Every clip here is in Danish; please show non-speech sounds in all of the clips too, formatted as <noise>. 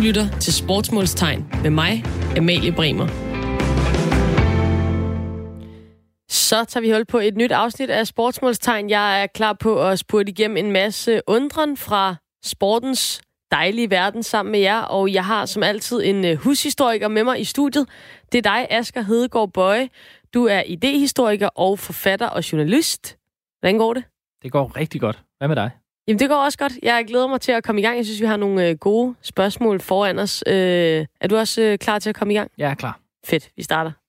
lytter til Sportsmålstegn med mig, Amalie Bremer. Så tager vi hul på et nyt afsnit af Sportsmålstegn. Jeg er klar på at spurgte igennem en masse undren fra sportens dejlige verden sammen med jer, og jeg har som altid en øh, hushistoriker med mig i studiet. Det er dig, Asger Hedegaard Bøje. Du er idehistoriker og forfatter og journalist. Hvordan går det? Det går rigtig godt. Hvad med dig? Jamen, det går også godt. Jeg glæder mig til at komme i gang. Jeg synes, vi har nogle øh, gode spørgsmål foran os. Øh, er du også øh, klar til at komme i gang? Jeg er klar. Fedt, vi starter.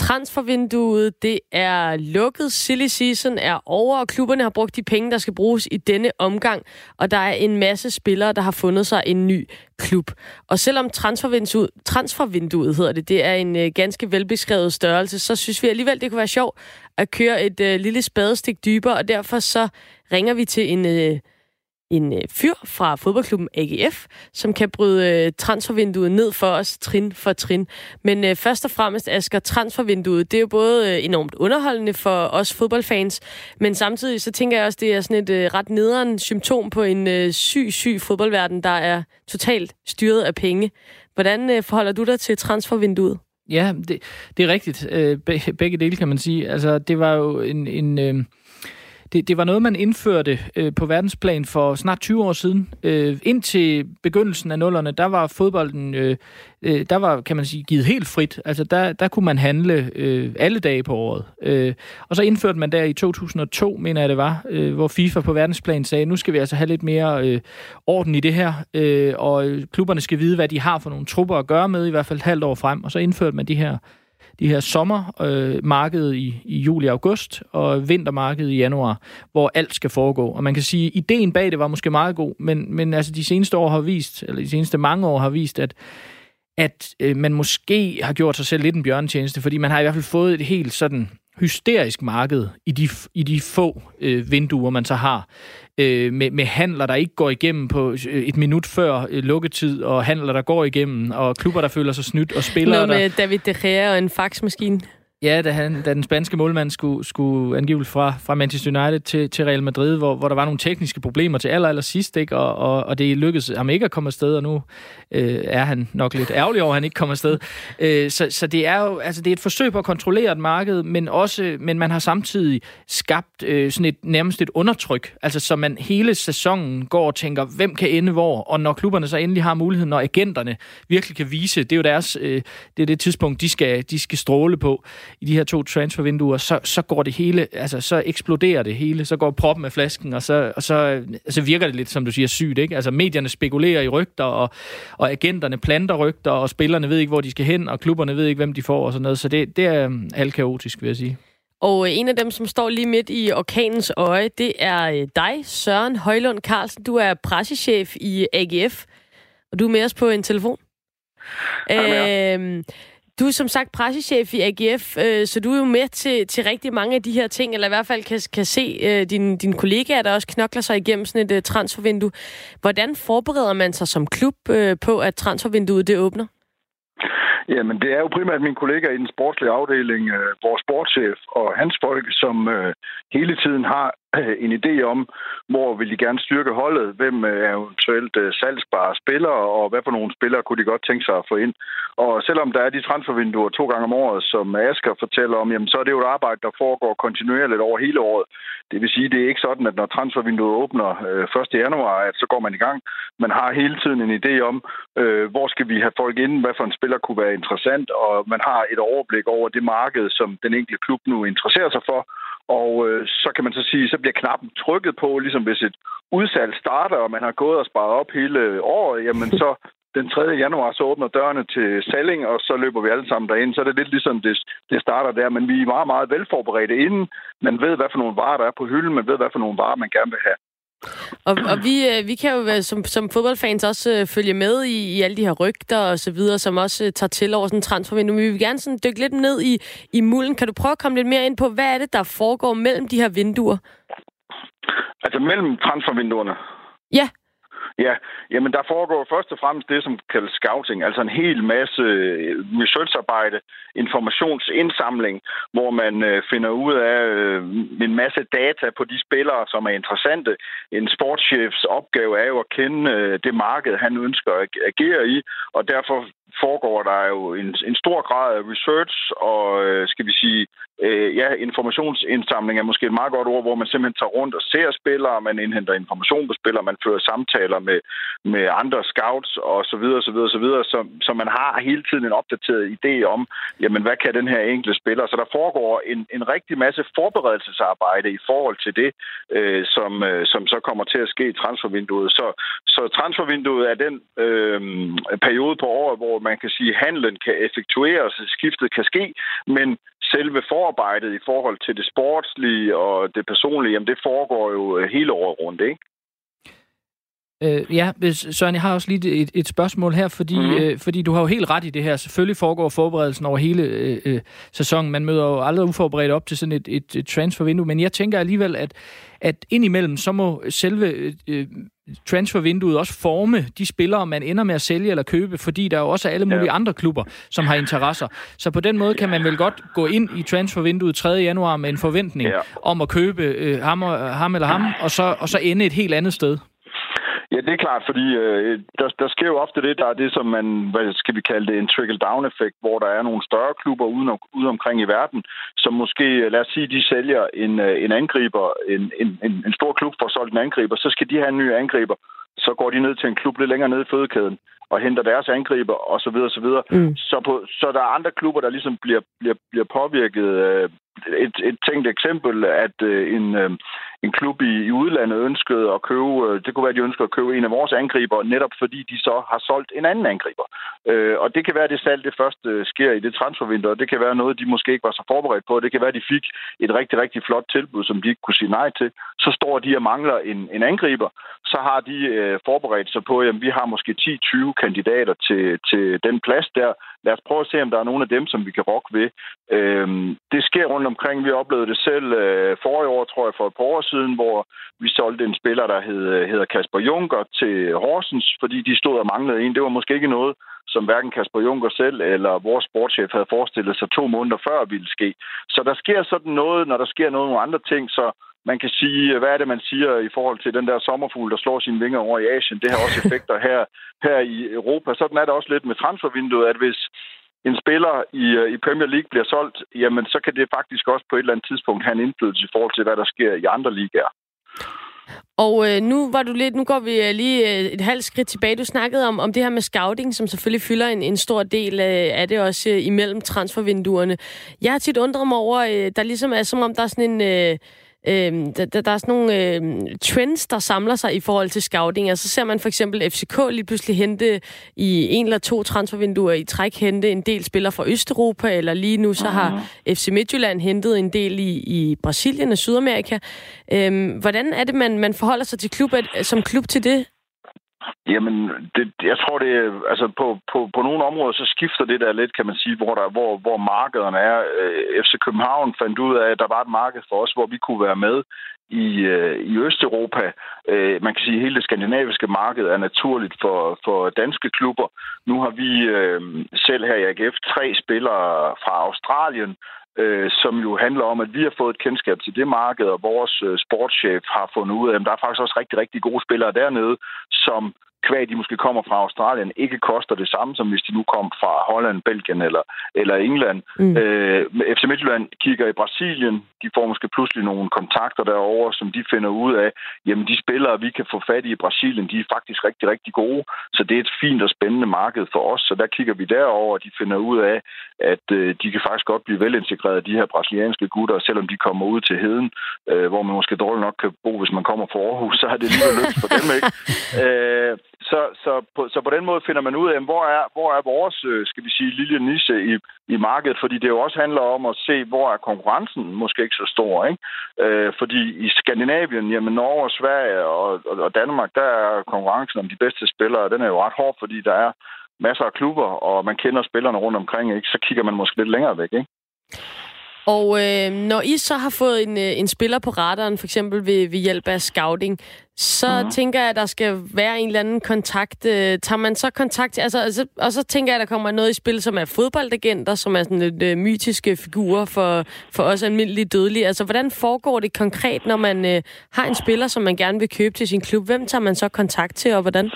Transfervinduet, det er lukket. Silly season er over, og klubberne har brugt de penge, der skal bruges i denne omgang. Og der er en masse spillere, der har fundet sig en ny klub. Og selvom transfervinduet, transfervinduet hedder det, det er en øh, ganske velbeskrevet størrelse, så synes vi alligevel, det kunne være sjovt at køre et øh, lille spadestik dybere, og derfor så ringer vi til en... Øh, en øh, fyr fra fodboldklubben AGF, som kan bryde øh, transfervinduet ned for os trin for trin. Men øh, først og fremmest, Asger, transfervinduet, det er jo både øh, enormt underholdende for os fodboldfans, men samtidig så tænker jeg også, det er sådan et øh, ret nederen symptom på en øh, syg, syg fodboldverden, der er totalt styret af penge. Hvordan øh, forholder du dig til transfervinduet? Ja, det, det er rigtigt. Øh, begge dele kan man sige. Altså, det var jo en... en øh det, det var noget, man indførte øh, på verdensplan for snart 20 år siden. Øh, indtil begyndelsen af nullerne, der var fodbolden, øh, øh, der var, kan man sige, givet helt frit. Altså, der, der kunne man handle øh, alle dage på året. Øh, og så indførte man der i 2002, mener jeg det var, øh, hvor FIFA på verdensplan sagde, nu skal vi altså have lidt mere øh, orden i det her, øh, og klubberne skal vide, hvad de har for nogle trupper at gøre med, i hvert fald et halvt år frem. Og så indførte man de her de her sommermarked øh, i, i juli og august, og vintermarked i januar, hvor alt skal foregå. Og man kan sige, at ideen bag det var måske meget god, men, men altså de seneste år har vist, eller de seneste mange år har vist, at at øh, man måske har gjort sig selv lidt en bjørnetjeneste, fordi man har i hvert fald fået et helt sådan hysterisk marked i de, i de få øh, vinduer, man så har. Øh, med, med handler, der ikke går igennem på øh, et minut før øh, lukketid, og handler, der går igennem, og klubber, der føler sig snydt, og spillere, Noget med der... David De Gea og en faxmaskine. Ja, da, han, da den spanske målmand skulle, skulle angiveligt fra, fra Manchester United til, til Real Madrid, hvor, hvor der var nogle tekniske problemer til aller, aller sidst, ikke? Og, og, og det lykkedes ham ikke at komme afsted, og nu øh, er han nok lidt ærgerlig over, at han ikke kommer afsted. <laughs> Øh, så, så det er jo altså, det er et forsøg på at kontrollere et marked, men, også, men man har samtidig skabt øh, sådan et nærmest et undertryk, altså så man hele sæsonen går og tænker, hvem kan ende hvor, og når klubberne så endelig har muligheden, når agenterne virkelig kan vise, det er jo deres, øh, det er det tidspunkt, de skal, de skal stråle på, i de her to transfervinduer, så, så går det hele, altså så eksploderer det hele, så går proppen af flasken, og så, og så altså virker det lidt, som du siger, sygt, ikke? Altså medierne spekulerer i rygter, og, og agenterne planter rygter, og spillerne ved ikke, hvor de skal hen, og klubberne ved ikke, hvem de får, og sådan noget, så det, det er um, alt kaotisk, vil jeg sige. Og øh, en af dem, som står lige midt i orkanens øje, det er øh, dig, Søren Højlund Carlsen. Du er pressechef i AGF, og du er med os på en telefon. Øh, du er som sagt pressechef i AGF, øh, så du er jo med til, til rigtig mange af de her ting, eller i hvert fald kan, kan se øh, dine din kollegaer, der også knokler sig igennem sådan et øh, transfervindue. Hvordan forbereder man sig som klub øh, på, at transfervinduet det åbner? Jamen, det er jo primært min kollega i den sportslige afdeling, øh, vores sportschef og hans folk, som øh, hele tiden har <clears throat> en idé om, hvor vil de gerne styrke holdet, hvem er eventuelt øh, salgsbare spillere, og hvad for nogle spillere kunne de godt tænke sig at få ind. Og selvom der er de transfervinduer to gange om året, som Asger fortæller om, jamen, så er det jo et arbejde, der foregår kontinuerligt over hele året. Det vil sige, det er ikke sådan, at når transfervinduet åbner øh, 1. januar, at så går man i gang. Man har hele tiden en idé om, øh, hvor skal vi have folk ind, hvad for en spiller kunne være interessant, og man har et overblik over det marked, som den enkelte klub nu interesserer sig for, og øh, så kan man så sige, så bliver knappen trykket på, ligesom hvis et udsalg starter, og man har gået og sparet op hele året, jamen så den 3. januar, så åbner dørene til salling, og så løber vi alle sammen derind. Så er det lidt ligesom, det, det starter der, men vi er meget, meget velforberedte inden. Man ved, hvad for nogle varer, der er på hylden, man ved, hvad for nogle varer, man gerne vil have. Og, og vi, øh, vi kan jo som, som fodboldfans også øh, følge med i, i alle de her rygter og så videre, som også tager til over sådan en transfervindue. Men vi vil gerne sådan dykke lidt ned i, i mulden. Kan du prøve at komme lidt mere ind på, hvad er det, der foregår mellem de her vinduer? Altså mellem transfervinduerne? Ja. Ja, jamen der foregår først og fremmest det, som kaldes scouting, altså en hel masse øh, researcharbejde, informationsindsamling, hvor man øh, finder ud af øh, en masse data på de spillere, som er interessante. En sportschefs opgave er jo at kende det marked, han ønsker at agere i, og derfor foregår der jo en, en stor grad af research og, øh, skal vi sige, øh, ja, informationsindsamling er måske et meget godt ord, hvor man simpelthen tager rundt og ser spillere, man indhenter information på spillere, man fører samtaler med, med andre scouts og så videre, så videre, så videre, så, så man har hele tiden en opdateret idé om, jamen, hvad kan den her enkelte spiller? Så der foregår en, en rigtig masse forberedelsesarbejde i forhold til det, øh, som, øh, som så kommer til at ske i transfervinduet. Så, så transfervinduet er den øh, periode på året, hvor man kan sige, at handlen kan effektueres, skiftet kan ske, men selve forarbejdet i forhold til det sportslige og det personlige, jamen det foregår jo øh, hele året rundt, ikke? Øh, ja, Søren, jeg har også lige et, et spørgsmål her, fordi, mm-hmm. øh, fordi du har jo helt ret i det her. Selvfølgelig foregår forberedelsen over hele øh, øh, sæsonen. Man møder jo aldrig uforberedt op til sådan et, et, et transfervindue, men jeg tænker alligevel, at, at indimellem, så må selve øh, transfervinduet også forme de spillere, man ender med at sælge eller købe, fordi der er jo også alle mulige ja. andre klubber, som har interesser. Så på den måde kan man vel godt gå ind i transfervinduet 3. januar med en forventning ja. om at købe øh, ham, og, ham eller ham, og så, og så ende et helt andet sted. Ja, det er klart, fordi øh, der, der sker jo ofte det, der er det, som man, hvad skal vi kalde det, en trickle-down-effekt, hvor der er nogle større klubber ude, ude omkring i verden, som måske, lad os sige, de sælger en, øh, en angriber, en, en, en stor klub får solgt en angriber, så skal de have en ny angriber, så går de ned til en klub lidt længere ned i fødekæden og henter deres angriber og så videre, så videre. Mm. Så, på, så der er andre klubber, der ligesom bliver, bliver, bliver påvirket. Øh, et, et tænkt eksempel, at øh, en, øh, en klub i, i udlandet ønskede at købe, øh, det kunne være, at de ønskede at købe en af vores angriber, netop fordi de så har solgt en anden angriber. Øh, og det kan være, at det salg det først øh, sker i det transfervindue, og det kan være noget, de måske ikke var så forberedt på. Det kan være, at de fik et rigtig, rigtig flot tilbud, som de ikke kunne sige nej til. Så står de og mangler en, en angriber. Så har de øh, forberedt sig på, at vi har måske 10-20 kandidater til, til den plads der. Lad os prøve at se, om der er nogle af dem, som vi kan rokke ved. Øh, det sker rundt omkring. Vi oplevede det selv øh, forrige år, tror jeg, for et par år siden, hvor vi solgte en spiller, der hed, hedder Kasper Junker til Horsens, fordi de stod og manglede en. Det var måske ikke noget, som hverken Kasper Junker selv eller vores sportschef havde forestillet sig to måneder før ville ske. Så der sker sådan noget, når der sker noget nogle andre ting, så man kan sige, hvad er det, man siger i forhold til den der sommerfugl, der slår sine vinger over i Asien. Det har også effekter her, her i Europa. Sådan er det også lidt med transfervinduet, at hvis en spiller i, øh, i Premier League bliver solgt, jamen så kan det faktisk også på et eller andet tidspunkt have en indflydelse i forhold til, hvad der sker i andre ligaer. Og øh, nu var du lidt, nu går vi øh, lige øh, et halvt skridt tilbage. Du snakkede om, om det her med scouting, som selvfølgelig fylder en, en stor del øh, af det også øh, imellem transfervinduerne. Jeg har tit undret mig over, øh, der ligesom er som om, der er sådan en... Øh, øh, der, der er sådan nogle øh, trends, der samler sig i forhold til scouting. Altså, så ser man for eksempel FCK lige pludselig hente i en eller to transfervinduer i træk hente en del spillere fra Østeuropa, eller lige nu så har mhm. FC Midtjylland hentet en del i, i Brasilien og Sydamerika. Øh, hvordan er det, man, man forholder sig til klub, som klub til det? Jamen, det, jeg tror, det altså på, på, på nogle områder, så skifter det der lidt, kan man sige, hvor, der, hvor, hvor markederne er. Øh, FC København fandt ud af, at der var et marked for os, hvor vi kunne være med i, øh, i Østeuropa. Øh, man kan sige, at hele det skandinaviske marked er naturligt for, for danske klubber. Nu har vi selv her i AGF tre spillere fra Australien, øh, som jo handler om, at vi har fået et kendskab til det marked, og vores øh, sportschef har fundet ud af, at der er faktisk også rigtig, rigtig gode spillere dernede, som kvæg de måske kommer fra Australien, ikke koster det samme, som hvis de nu kom fra Holland, Belgien eller, eller England. Mm. Øh, FC Midtjylland kigger i Brasilien, de får måske pludselig nogle kontakter derover, som de finder ud af, jamen de spillere, vi kan få fat i i Brasilien, de er faktisk rigtig, rigtig gode, så det er et fint og spændende marked for os, så der kigger vi derover, og de finder ud af, at øh, de kan faktisk godt blive velintegreret, de her brasilianske gutter, selvom de kommer ud til heden, øh, hvor man måske dårligt nok kan bo, hvis man kommer fra Aarhus, så har det lige lyst for dem, ikke? <laughs> Øh, så, så, på, så på den måde finder man ud af, hvor er, hvor er vores, øh, skal vi sige, lille niche i, i markedet, fordi det jo også handler om at se, hvor er konkurrencen måske ikke så stor, ikke? Øh, fordi i Skandinavien, jamen Norge og Sverige og, og, og Danmark, der er konkurrencen om de bedste spillere, den er jo ret hård, fordi der er masser af klubber, og man kender spillerne rundt omkring, ikke? Så kigger man måske lidt længere væk, ikke? Og øh, når I så har fået en, øh, en spiller på radaren, for eksempel ved, ved hjælp af scouting, så mm. tænker jeg, at der skal være en eller anden kontakt. Øh, tager man så kontakt til... Altså, altså, og så tænker jeg, at der kommer noget i spil, som er fodboldagenter, som er sådan lidt øh, mytiske figurer for, for os almindelige dødelige. Altså, hvordan foregår det konkret, når man øh, har en spiller, som man gerne vil købe til sin klub? Hvem tager man så kontakt til, og hvordan?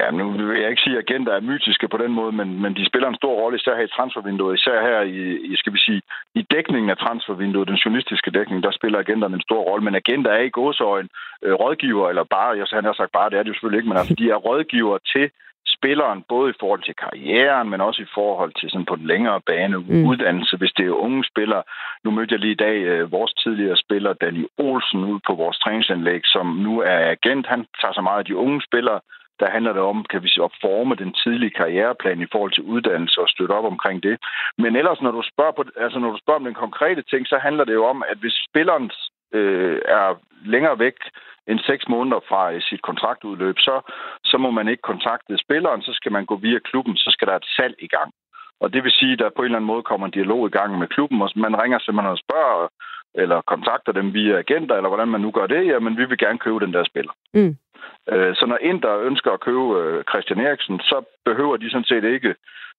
Ja, nu vil jeg ikke sige, at agenter er mytiske på den måde, men, men de spiller en stor rolle, især her i transfervinduet, især her i, i, skal vi sige, i dækningen af transfervinduet, den journalistiske dækning, der spiller agenterne en stor rolle, men agenter er i gåseøjen øh, rådgiver, eller bare, jeg han har sagt bare, det er det jo selvfølgelig ikke, men altså, de er rådgiver til spilleren, både i forhold til karrieren, men også i forhold til sådan på den længere bane mm. uddannelse, hvis det er unge spillere. Nu mødte jeg lige i dag øh, vores tidligere spiller, Dali Olsen, ud på vores træningsanlæg, som nu er agent. Han tager så meget af de unge spillere, der handler det om, kan vi sige, at forme den tidlige karriereplan i forhold til uddannelse og støtte op omkring det. Men ellers, når du spørger, på, altså når du spørger om den konkrete ting, så handler det jo om, at hvis spilleren øh, er længere væk end seks måneder fra sit kontraktudløb, så, så må man ikke kontakte spilleren, så skal man gå via klubben, så skal der et salg i gang. Og det vil sige, at der på en eller anden måde kommer en dialog i gang med klubben, og man ringer simpelthen og spørger, eller kontakter dem via agenter, eller hvordan man nu gør det, jamen vi vil gerne købe den der spiller. Mm. Øh, så når Inter ønsker at købe øh, Christian Eriksen, så behøver de sådan set ikke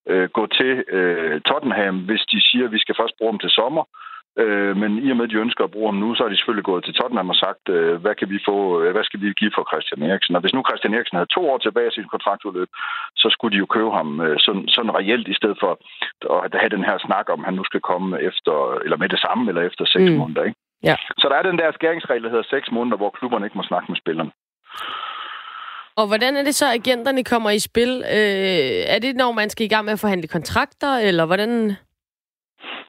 øh, gå til Tottenham, hvis de siger, at vi skal først bruge dem til sommer. Men i og med, at de ønsker at bruge ham nu, så er de selvfølgelig gået til Tottenham og sagt, hvad kan vi få, hvad skal vi give for Christian Eriksen? Og hvis nu Christian Eriksen havde to år tilbage i sit kontraktudløb, så skulle de jo købe ham sådan, sådan reelt, i stedet for at have den her snak om, at han nu skal komme efter, eller med det samme, eller efter seks mm. måneder. Ikke? Ja. Så der er den der skæringsregel, der hedder seks måneder, hvor klubberne ikke må snakke med spillerne. Og hvordan er det så, at agenterne kommer i spil? Øh, er det, når man skal i gang med at forhandle kontrakter, eller hvordan?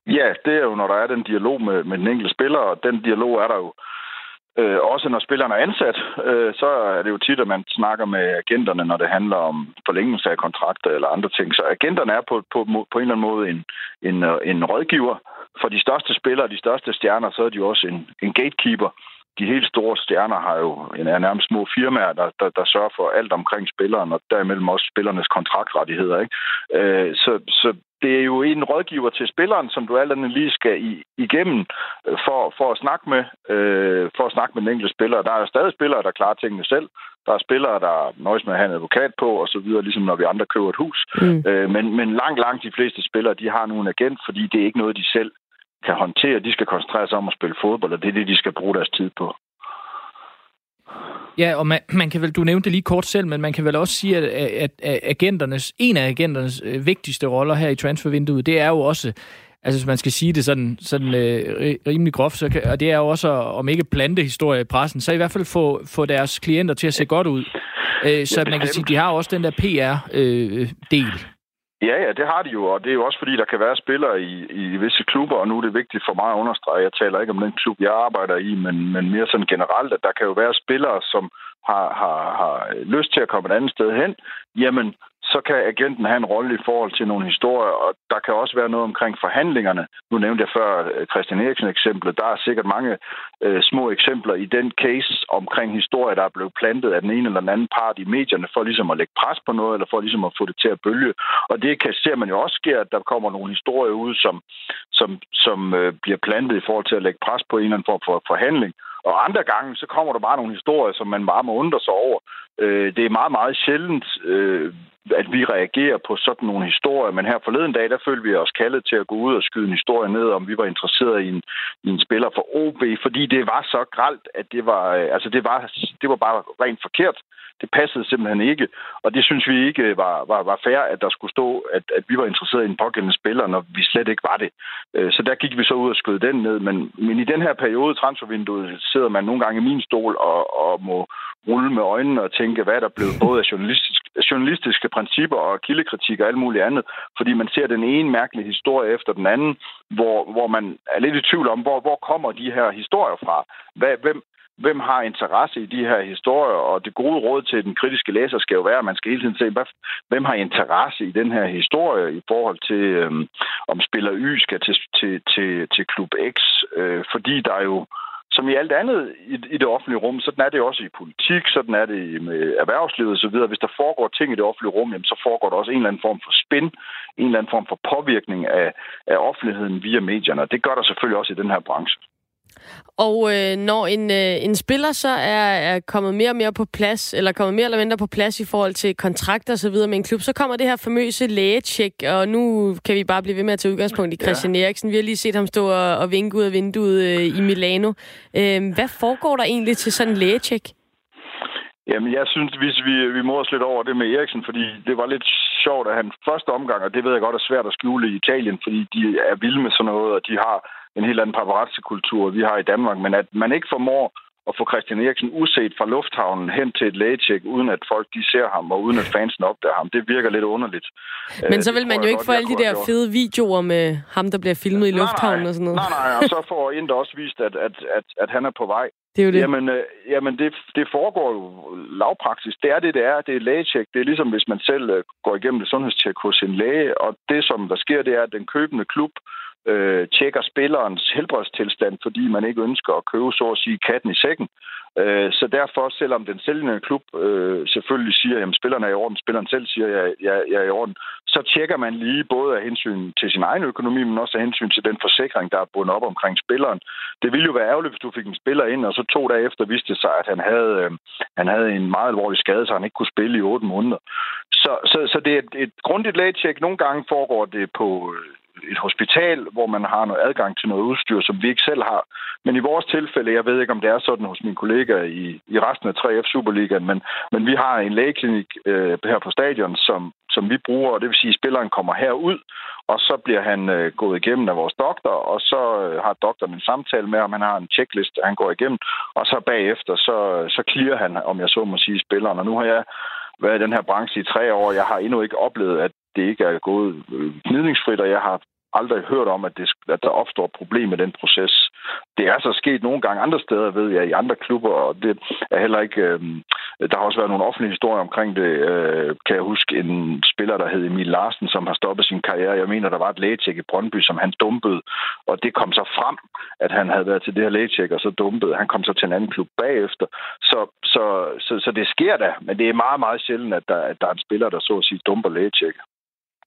Ja, det er jo, når der er den dialog med, med den enkelte spiller, og den dialog er der jo øh, også, når spillerne er ansat. Øh, så er det jo tit, at man snakker med agenterne, når det handler om forlængelse af kontrakter eller andre ting. Så agenterne er på, på, på en eller anden måde en, en, øh, en rådgiver. For de største spillere, de største stjerner, så er de jo også en, en gatekeeper de helt store stjerner har jo en, er nærmest små firmaer, der, der, der sørger for alt omkring spilleren, og derimellem også spillernes kontraktrettigheder. Ikke? Øh, så, så det er jo en rådgiver til spilleren, som du alt andet lige skal i, igennem øh, for, for, at snakke med, øh, for at snakke med den enkelte spiller. Der er stadig spillere, der klarer tingene selv. Der er spillere, der nøjes med at have en advokat på, og så videre, ligesom når vi andre køber et hus. Mm. Øh, men, men langt, langt de fleste spillere, de har nu en agent, fordi det er ikke noget, de selv kan håndtere. De skal koncentrere sig om at spille fodbold, og det er det, de skal bruge deres tid på. Ja, og man, man kan vel, du nævnte det lige kort selv, men man kan vel også sige, at, at, at agenternes, en af agenternes øh, vigtigste roller her i transfervinduet, det er jo også, altså hvis man skal sige det sådan, sådan øh, rimelig groft, så kan, og det er jo også, om ikke plante historie i pressen, så i hvert fald få, få deres klienter til at se godt ud. Øh, så man kan sige, de har også den der PR-del. Øh, Ja, ja, det har de jo, og det er jo også fordi, der kan være spillere i, i visse klubber, og nu er det vigtigt for mig at understrege, jeg taler ikke om den klub, jeg arbejder i, men, men mere sådan generelt, at der kan jo være spillere, som har, har, har lyst til at komme et andet sted hen, jamen, så kan agenten have en rolle i forhold til nogle historier, og der kan også være noget omkring forhandlingerne. Nu nævnte jeg før øh, Christian Eriksen eksemplet. Der er sikkert mange øh, små eksempler i den case omkring historier, der er blevet plantet af den ene eller den anden part i medierne, for ligesom at lægge pres på noget, eller for ligesom at få det til at bølge. Og det kan ser man jo også sker, at der kommer nogle historier ud, som, som, som øh, bliver plantet i forhold til at lægge pres på en eller anden form for forhandling. Og andre gange, så kommer der bare nogle historier, som man bare må undre sig over. Øh, det er meget, meget sjældent, øh, at vi reagerer på sådan nogle historier. Men her forleden dag, der følte vi os kaldet til at gå ud og skyde en historie ned, om vi var interesseret i en, i en spiller for OB, fordi det var så gralt, at det var, øh, altså det var, det var bare rent forkert. Det passede simpelthen ikke, og det synes vi ikke var, var, var fair, at der skulle stå, at, at vi var interesseret i en pågældende spiller, når vi slet ikke var det. Øh, så der gik vi så ud og skød den ned, men, men i den her periode, transfervinduet, sidder man nogle gange i min stol og, og må rulle med øjnene og tænke, hvad der blev både af journalistisk, journalistiske principper og kildekritik og alt muligt andet, fordi man ser den ene mærkelige historie efter den anden, hvor, hvor man er lidt i tvivl om, hvor, hvor kommer de her historier fra? Hvad, hvem, hvem har interesse i de her historier, og det gode råd til den kritiske læser skal jo være, at man skal hele tiden se, hvem har interesse i den her historie i forhold til, øhm, om spiller Y skal til, til, til, til klub X, øh, fordi der er jo som i alt andet i, i det offentlige rum. Sådan er det også i politik, sådan er det med erhvervslivet osv. Hvis der foregår ting i det offentlige rum, jamen, så foregår der også en eller anden form for spin, en eller anden form for påvirkning af, af offentligheden via medierne. Og det gør der selvfølgelig også i den her branche. Og øh, når en, øh, en spiller så er, er kommet mere og mere på plads, eller kommet mere eller mindre på plads i forhold til kontrakter og så videre med en klub, så kommer det her famøse lægetjek, og nu kan vi bare blive ved med at tage udgangspunkt i Christian ja. Eriksen. Vi har lige set ham stå og, og vinke ud af vinduet øh, i Milano. Øh, hvad foregår der egentlig til sådan en lægetjek? Jamen, jeg synes, hvis vi, vi må os lidt over det med Eriksen, fordi det var lidt sjovt, at han første omgang, og det ved jeg godt er svært at skjule i Italien, fordi de er vilde med sådan noget, og de har en helt anden paparazzi-kultur, vi har i Danmark, men at man ikke formår at få Christian Eriksen uset fra lufthavnen hen til et lægetjek, uden at folk de ser ham, og uden at fansen opdager ham. Det virker lidt underligt. Men så øh, vil man jo ikke få alle de der fede videoer med ham, der bliver filmet i lufthavnen nej, og sådan noget. Nej, nej, og så får Inter også vist, at, at, at, at han er på vej. Det er jo det. Jamen, øh, jamen det, det foregår jo lavpraksis. Det er det, det er. Det er lægetjek. Det er ligesom, hvis man selv øh, går igennem et sundhedstjek hos en læge, og det, som der sker, det er, at den købende klub øh, Øh, tjekker spillerens helbredstilstand, fordi man ikke ønsker at købe, så at sige, katten i sækken. Øh, så derfor, selvom den sælgende klub øh, selvfølgelig siger, at spilleren er i orden, spilleren selv siger, at jeg, jeg, jeg er i orden, så tjekker man lige både af hensyn til sin egen økonomi, men også af hensyn til den forsikring, der er bundet op omkring spilleren. Det ville jo være ærgerligt, hvis du fik en spiller ind, og så to dage efter viste det sig, at han havde, øh, han havde en meget alvorlig skade, så han ikke kunne spille i otte måneder. Så, så, så det er et, et grundigt lægetjek. Nogle gange foregår det på øh, et hospital, hvor man har noget adgang til noget udstyr, som vi ikke selv har. Men i vores tilfælde, jeg ved ikke, om det er sådan hos mine kollegaer i, i resten af 3F Superligaen, men, men vi har en lægeklinik øh, her på stadion, som, som vi bruger, og det vil sige, at spilleren kommer herud, og så bliver han øh, gået igennem af vores doktor, og så øh, har doktoren en samtale med ham, han har en checklist, han går igennem, og så bagefter, så, så clear han, om jeg så må sige, spilleren. Og nu har jeg været i den her branche i tre år. Jeg har endnu ikke oplevet, at det ikke er gået øh, gnidningsfrit, og jeg har aldrig hørt om, at, det, at der opstår problem med den proces. Det er så sket nogle gange andre steder, ved jeg, i andre klubber, og det er heller ikke... Øh, der har også været nogle offentlige historier omkring det. Øh, kan jeg huske en spiller, der hed Emil Larsen, som har stoppet sin karriere. Jeg mener, der var et lægetjek i Brøndby, som han dumpede, og det kom så frem, at han havde været til det her lægetjek, og så dumpede. Han kom så til en anden klub bagefter. Så, så, så, så det sker da, men det er meget, meget sjældent, at der, at der er en spiller, der så at sige dumper lægetjek.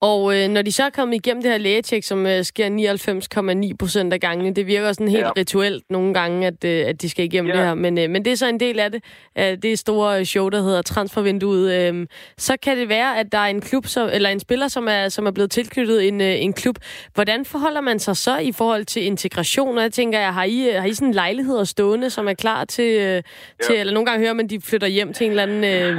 Og øh, når de så er kommet igennem det her lægetjek, som øh, sker 99,9 procent af gangene, det virker sådan helt ja. rituelt nogle gange, at, øh, at de skal igennem ja. det her. Men, øh, men det er så en del af det. Øh, det store show, der hedder Transfervinduet. Øh, så kan det være, at der er en klub, som, eller en spiller, som er, som er blevet tilknyttet en, øh, en klub. Hvordan forholder man sig så i forhold til integration? Og jeg tænker, jeg, har, I, har I sådan lejligheder stående, som er klar til, øh, ja. til eller nogle gange hører man, de flytter hjem til en eller anden, øh,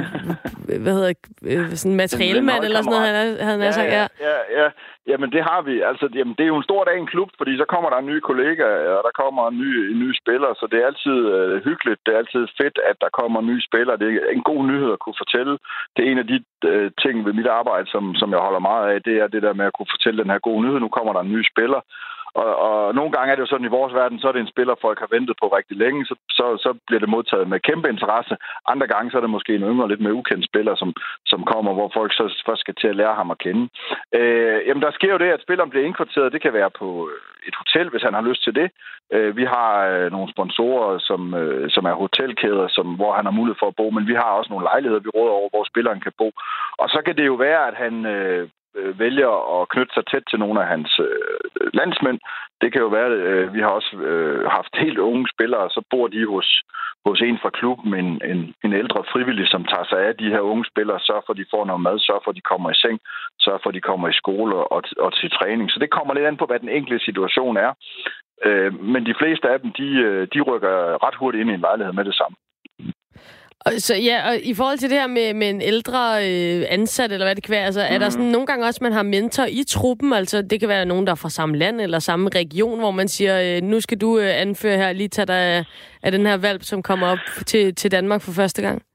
<laughs> hvad hedder øh, sådan materialemand eller sådan noget, han, han ja, ja, ja, ja. Jamen, det har vi. Altså, jamen, det er jo en stor dag i en klub, fordi så kommer der en ny kollega, og der kommer en ny, en ny spiller, så det er altid øh, hyggeligt. Det er altid fedt, at der kommer nye spillere. Det er en god nyhed at kunne fortælle. Det er en af de øh, ting ved mit arbejde, som, som jeg holder meget af, det er det der med at kunne fortælle den her gode nyhed. Nu kommer der en ny spiller, og, og nogle gange er det jo sådan, i vores verden, så er det en spiller, folk har ventet på rigtig længe, så, så, så bliver det modtaget med kæmpe interesse. Andre gange, så er det måske en yngre, lidt mere ukendt spiller, som, som kommer, hvor folk så først skal til at lære ham at kende. Øh, jamen, der sker jo det, at spilleren bliver indkvarteret. Det kan være på øh, et hotel, hvis han har lyst til det. Øh, vi har øh, nogle sponsorer, som, øh, som er hotelkæder, som, hvor han har mulighed for at bo, men vi har også nogle lejligheder, vi råder over, hvor spilleren kan bo. Og så kan det jo være, at han øh, øh, vælger at knytte sig tæt til nogle af hans øh, landsmænd. Det kan jo være, øh, vi har også øh, haft helt unge spillere, så bor de hos, hos en fra klubben, en, en, en ældre frivillig, som tager sig af de her unge spillere, sørger for, at de får noget mad, sørger for, at de kommer i seng, sørger for, at de kommer i skole og, og til træning. Så det kommer lidt an på, hvad den enkelte situation er. Øh, men de fleste af dem, de, øh, de rykker ret hurtigt ind i en lejlighed med det samme. Så ja, og i forhold til det her med, med en ældre øh, ansat, eller hvad det kan være, altså, mm. er der sådan nogle gange også, man har mentor i truppen? Altså, det kan være nogen, der er fra samme land eller samme region, hvor man siger, øh, nu skal du øh, anføre her, lige tage dig af, af den her valp, som kommer op til, til Danmark for første gang.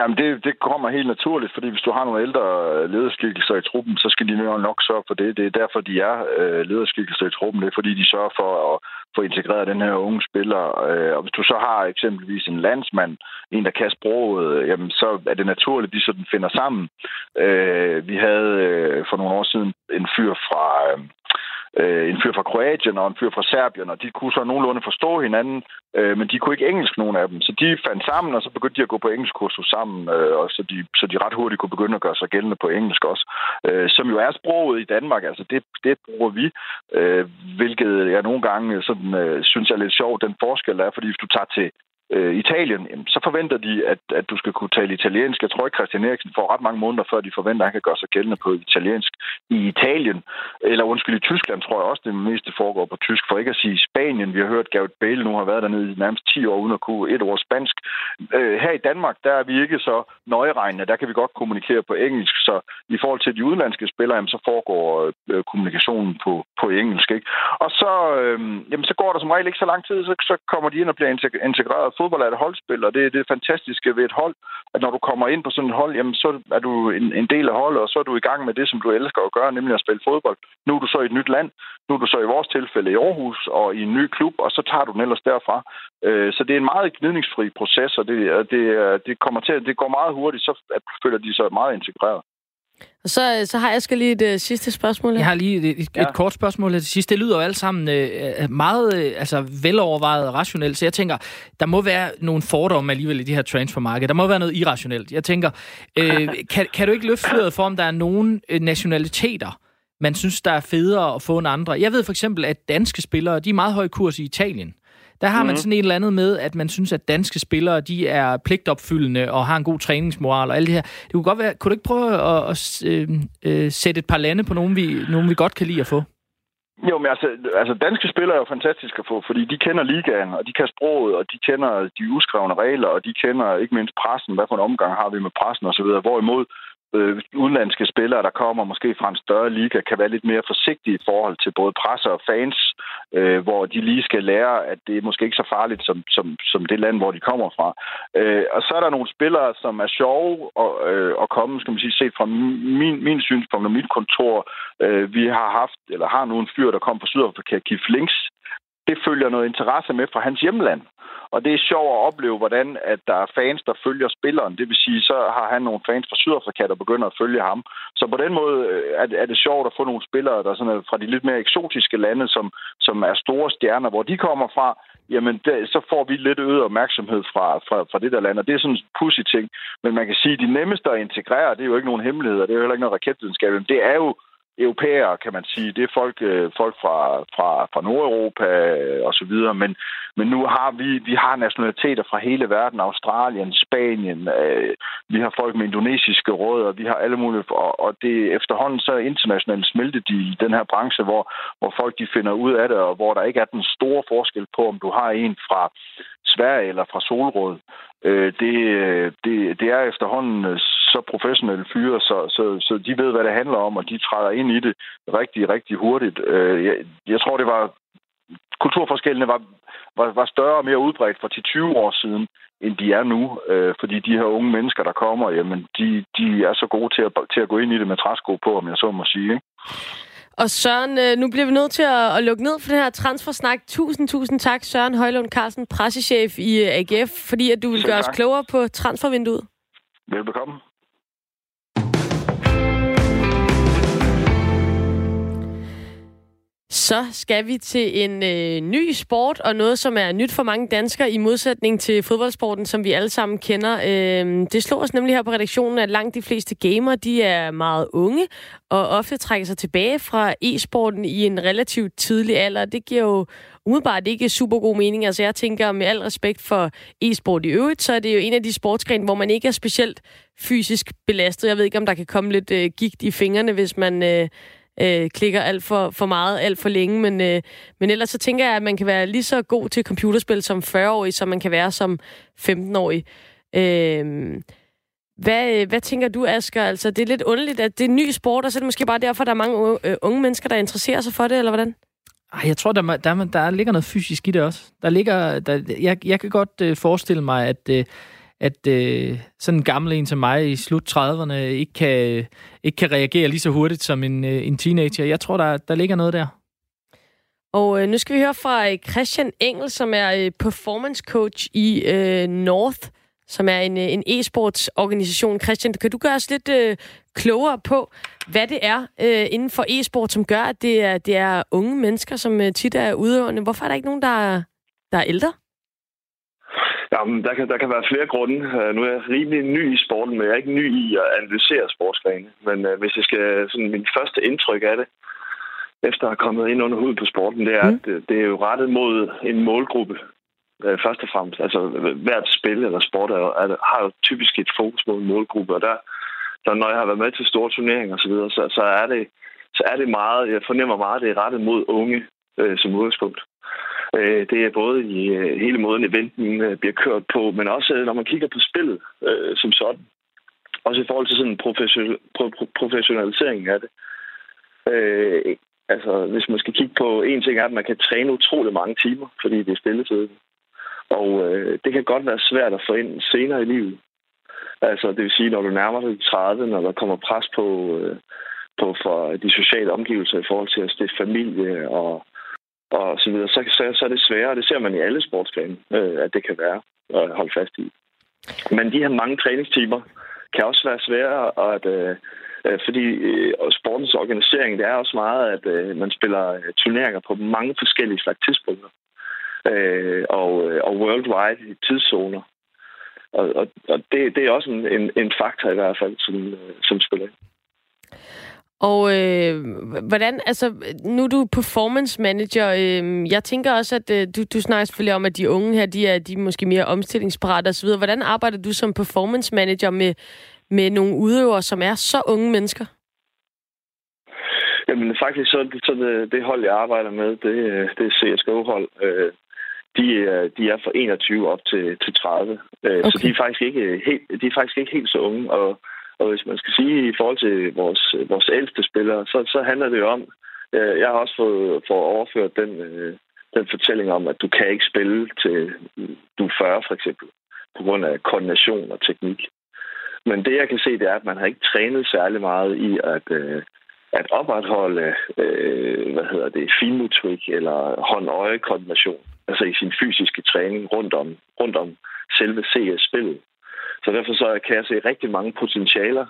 Jamen, det, det kommer helt naturligt, fordi hvis du har nogle ældre øh, lederskikkelser i truppen, så skal de nok sørge for det. Det er derfor, de er øh, lederskikkelser i truppen. Det er fordi, de sørger for at få integreret den her unge spiller. Øh, og hvis du så har eksempelvis en landsmand, en, der kan sproget, øh, jamen, så er det naturligt, at de sådan finder sammen. Øh, vi havde øh, for nogle år siden en fyr fra... Øh, øh, en fyr fra Kroatien og en fyr fra Serbien, og de kunne så nogenlunde forstå hinanden, øh, men de kunne ikke engelsk, nogen af dem. Så de fandt sammen, og så begyndte de at gå på engelsk kursus sammen, øh, og så, de, så de ret hurtigt kunne begynde at gøre sig gældende på engelsk også. Øh, som jo er sproget i Danmark, altså det, det bruger vi, øh, hvilket jeg nogle gange sådan, øh, synes er lidt sjovt, den forskel der er, fordi hvis du tager til øh, Italien, så forventer de, at, at du skal kunne tale italiensk. Jeg tror ikke, Christian Eriksen får ret mange måneder, før de forventer, at han kan gøre sig gældende på italiensk. I Italien, eller undskyld, i Tyskland tror jeg også, det meste foregår på tysk. For ikke at sige Spanien. Vi har hørt, Gareth Bale nu har været dernede i nærmest 10 år, uden at kunne et ord spansk. Øh, her i Danmark, der er vi ikke så nøjeregnende. Der kan vi godt kommunikere på engelsk. Så i forhold til de udenlandske spillere, så foregår øh, kommunikationen på, på engelsk. Ikke? Og så, øh, jamen, så går der som regel ikke så lang tid, så, så kommer de ind og bliver integreret fodbold er et holdspil, og det er det fantastiske ved et hold, at når du kommer ind på sådan et hold, jamen, så er du en, en del af holdet, og så er du i gang med det, som du elsker at gøre, nemlig at spille fodbold. Nu er du så i et nyt land, nu er du så i vores tilfælde i Aarhus og i en ny klub, og så tager du den ellers derfra. Øh, så det er en meget gnidningsfri proces, og det, det, øh, det kommer til, det går meget hurtigt, så føler de sig meget integreret. Og så, så har jeg skal lige et uh, sidste spørgsmål. Her. Jeg har lige et, et, ja. et kort spørgsmål til sidst. Det lyder jo alt sammen uh, meget uh, altså, velovervejet og rationelt, så jeg tænker, der må være nogle fordomme alligevel i det her transfermarked. Der må være noget irrationelt. Jeg tænker, uh, <laughs> kan, kan du ikke løfte fløret for, om der er nogle uh, nationaliteter, man synes, der er federe at få end andre? Jeg ved for eksempel, at danske spillere, de er meget høj kurs i Italien. Der har man mm. sådan et eller andet med, at man synes, at danske spillere, de er pligtopfyldende og har en god træningsmoral og alt det her. Det kunne godt være, kunne du ikke prøve at, at øh, øh, sætte et par lande på nogen, vi, nogen, vi godt kan lide at få? Jo, men altså, altså danske spillere er jo fantastiske at få, fordi de kender ligaen, og de kan sproget, og de kender de uskrevne regler, og de kender ikke mindst pressen, hvad for en omgang har vi med pressen osv., hvorimod øh, Øh, udenlandske spillere, der kommer måske fra en større liga, kan være lidt mere forsigtige i forhold til både presser og fans, øh, hvor de lige skal lære, at det er måske ikke så farligt som, som, som det land, hvor de kommer fra. Øh, og så er der nogle spillere, som er sjove og, øh, at komme, skal man sige, set fra min, min synspunkt og mit kontor. Øh, vi har haft, eller har nu en fyr, der kom fra Sydafrika, Kif Links, det følger noget interesse med fra hans hjemland. Og det er sjovt at opleve, hvordan at der er fans, der følger spilleren. Det vil sige, så har han nogle fans fra Sydafrika, der begynder at følge ham. Så på den måde er er, er det sjovt at få nogle spillere, der sådan er fra de lidt mere eksotiske lande, som, som er store stjerner, hvor de kommer fra. Jamen, der, så får vi lidt øget opmærksomhed fra, fra, fra det der land, og det er sådan en pussy ting. Men man kan sige, at de nemmeste at integrere, det er jo ikke nogen hemmeligheder, det er jo heller ikke noget raketvidenskab, men det er jo europæere, kan man sige. Det er folk, øh, folk fra, fra, fra Nordeuropa øh, og så videre. Men, men nu har vi, vi har nationaliteter fra hele verden. Australien, Spanien. Øh, vi har folk med indonesiske rødder. Vi har alle mulige. Og, og det efterhånden så internationalt smeltet i den her branche, hvor, hvor folk de finder ud af det, og hvor der ikke er den store forskel på, om du har en fra Sverige eller fra Solrød. Øh, det, øh, det, det er efterhånden øh, så professionelle fyre, så, så, så de ved, hvad det handler om, og de træder ind i det rigtig, rigtig hurtigt. Øh, jeg, jeg tror, det var kulturforskellene var, var, var større og mere udbredt for 10-20 år siden, end de er nu. Øh, fordi de her unge mennesker, der kommer, jamen, de, de er så gode til at, til at gå ind i det med træsko på, om jeg så må sige. Ikke? Og Søren, øh, nu bliver vi nødt til at, at lukke ned for den her transfersnak. Tusind, tusind tak, Søren Højlund Carlsen, pressechef i øh, AGF, fordi at du vil gøre os klogere på transfervinduet. Velbekomme. Så skal vi til en øh, ny sport, og noget, som er nyt for mange danskere, i modsætning til fodboldsporten, som vi alle sammen kender. Øh, det slår os nemlig her på redaktionen, at langt de fleste gamere, de er meget unge, og ofte trækker sig tilbage fra e-sporten i en relativt tidlig alder. Det giver jo umiddelbart ikke super god mening. Altså jeg tænker, med al respekt for e-sport i øvrigt, så er det jo en af de sportsgrene, hvor man ikke er specielt fysisk belastet. Jeg ved ikke, om der kan komme lidt øh, gigt i fingrene, hvis man... Øh, øh, klikker alt for, for meget, alt for længe. Men, øh, men ellers så tænker jeg, at man kan være lige så god til computerspil som 40-årig, som man kan være som 15-årig. Øhm, øh, hvad, hvad tænker du, Asger? Altså, det er lidt underligt, at det er en ny sport, og så er det måske bare derfor, at der er mange unge, øh, unge mennesker, der interesserer sig for det, eller hvordan? Ej, jeg tror, der, der, der ligger noget fysisk i det også. Der ligger, der, jeg, jeg kan godt øh, forestille mig, at... Øh, at øh, sådan en gammel en som mig i slut 30'erne ikke kan, ikke kan reagere lige så hurtigt som en, øh, en teenager. Jeg tror, der, der ligger noget der. Og øh, nu skal vi høre fra øh, Christian Engel, som er øh, performance coach i øh, North som er en, øh, en e-sportsorganisation. Christian, kan du gøre os lidt øh, klogere på, hvad det er øh, inden for e-sport, som gør, at det er, det er unge mennesker, som øh, tit er udøvende? Hvorfor er der ikke nogen, der er, der er ældre? Jamen, der kan, der kan være flere grunde. Uh, nu er jeg rimelig ny i sporten, men jeg er ikke ny i at analysere sportsgrene. Men uh, hvis jeg skal, sådan min første indtryk af det, efter at have kommet ind under huden på sporten, det er, mm. at det, det er jo rettet mod en målgruppe, uh, først og fremmest. Altså, hvert spil eller sport er, er, har jo typisk et fokus mod en målgruppe, og der, der når jeg har været med til store turneringer osv., så, videre, så, så, er det, så er det meget, jeg fornemmer meget, at det er rettet mod unge uh, som udgangspunkt. Øh, det er både i øh, hele måden, eventen øh, bliver kørt på, men også øh, når man kigger på spillet som sådan. Også i forhold til sådan en professionalisering af det. Øh, altså, hvis man skal kigge på en ting, er, at man kan træne utrolig mange timer, fordi det er stilletid. Og øh, det kan godt være svært at få ind senere i livet. Altså, det vil sige, når du nærmer dig 30, når der kommer pres på, øh, på for de sociale omgivelser i forhold til at stifte familie og og så videre, så, så, så er det sværere, og det ser man i alle sportsgrene, øh, at det kan være at holde fast i. Men de her mange træningstimer kan også være svære, at, øh, øh, fordi øh, sportens organisering, det er også meget, at øh, man spiller øh, turneringer på mange forskellige slags tidspunkter. Øh, og, øh, og worldwide i tidszoner. Og, og, og det, det er også en, en, en faktor i hvert fald, som, øh, som spiller ind. Og øh, hvordan, altså, nu er du performance manager. Øh, jeg tænker også, at øh, du, du snakker selvfølgelig om, at de unge her, de er, de er måske mere omstillingsparate osv. Hvordan arbejder du som performance manager med, med nogle udøvere, som er så unge mennesker? Jamen faktisk, så, så det, det hold, jeg arbejder med, det, det er CSGO-hold. Øh, de, de er fra 21 op til, til 30. Øh, okay. Så de er, faktisk ikke helt, de er faktisk ikke helt så unge. Og og hvis man skal sige i forhold til vores, vores ældste spillere, så, så handler det jo om, øh, jeg har også fået, fået overført den, øh, den fortælling om, at du kan ikke spille til du er 40 for eksempel, på grund af koordination og teknik. Men det jeg kan se, det er, at man har ikke trænet særlig meget i at, øh, at opretholde øh, hvad hedder det, finmotorik eller hånd-øje-koordination, altså i sin fysiske træning rundt om, rundt om selve CS-spillet. Så derfor så kan jeg se rigtig mange potentialer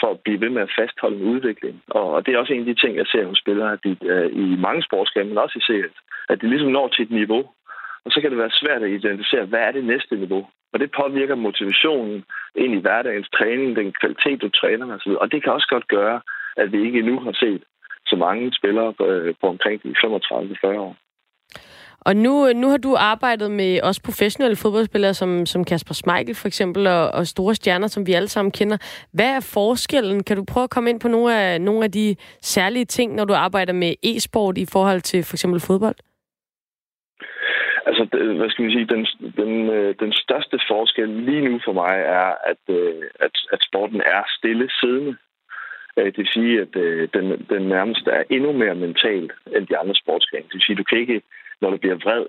for at blive ved med at fastholde en udvikling. Og, det er også en af de ting, jeg ser hos spillere, at de, uh, i mange sportsgrene, men også i CS, at de ligesom når til et niveau, og så kan det være svært at identificere, hvad er det næste niveau. Og det påvirker motivationen ind i hverdagens træning, den kvalitet, du træner osv. Og det kan også godt gøre, at vi ikke endnu har set så mange spillere på, øh, på omkring de 35-40 år. Og nu, nu har du arbejdet med også professionelle fodboldspillere, som, som Kasper Schmeichel for eksempel, og, og store stjerner, som vi alle sammen kender. Hvad er forskellen? Kan du prøve at komme ind på nogle af, nogle af de særlige ting, når du arbejder med e-sport i forhold til for eksempel fodbold? Altså, hvad skal vi sige, den, den, øh, den største forskel lige nu for mig er, at, øh, at, at sporten er stille siddende. Øh, det vil sige, at den, den nærmest er endnu mere mental end de andre sportsgrene. Det vil sige, du kan ikke når du bliver vred,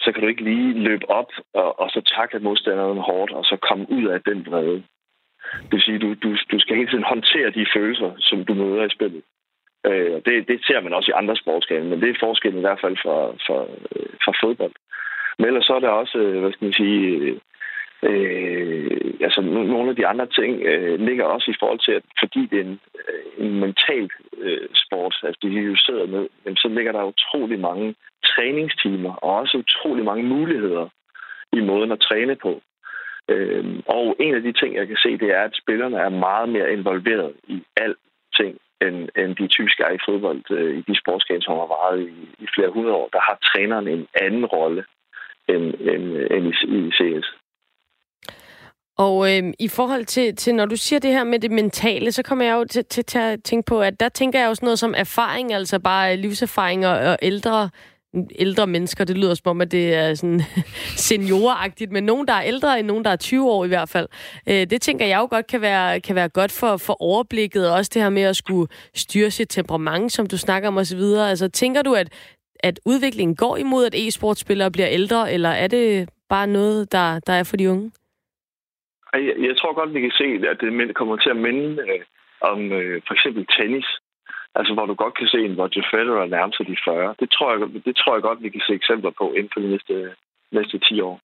så kan du ikke lige løbe op og, og så takle modstanderen hårdt, og så komme ud af den vrede. Det vil sige, du, du, du skal hele tiden håndtere de følelser, som du møder i spillet. Øh, det, det ser man også i andre sportsgrene, men det er forskellen i hvert fald fra, fra, øh, fra fodbold. Men ellers så er der også, øh, hvad skal man sige, Øh, altså nogle af de andre ting øh, ligger også i forhold til, at fordi det er en, øh, en mental øh, sport, altså det er sidder med, men så ligger der utrolig mange træningstimer og også utrolig mange muligheder i måden at træne på. Øh, og en af de ting, jeg kan se, det er, at spillerne er meget mere involveret i alting, end, end de typisk er i fodbold, øh, i de sportsgrene, som har varet i, i flere hundrede år. Der har træneren en anden rolle end, end, end i, i CS. Og øh, i forhold til, til, når du siger det her med det mentale, så kommer jeg jo til, til, til at tænke på, at der tænker jeg også noget som erfaring, altså bare øh, livserfaring og, og ældre ældre mennesker. Det lyder som om, at det er sådan <laughs> senioragtigt, men nogen, der er ældre end nogen, der er 20 år i hvert fald. Øh, det tænker jeg jo godt kan være, kan være godt for, for overblikket, og også det her med at skulle styre sit temperament, som du snakker om osv. Altså, tænker du, at, at udviklingen går imod, at e-sportspillere bliver ældre, eller er det bare noget, der, der er for de unge? Jeg, jeg tror godt, vi kan se, at det kommer til at minde øh, om øh, for eksempel tennis. Altså, hvor du godt kan se en Roger Federer nærme sig de 40. Det tror, jeg, det tror jeg godt, vi kan se eksempler på inden for de næste, næste 10 år.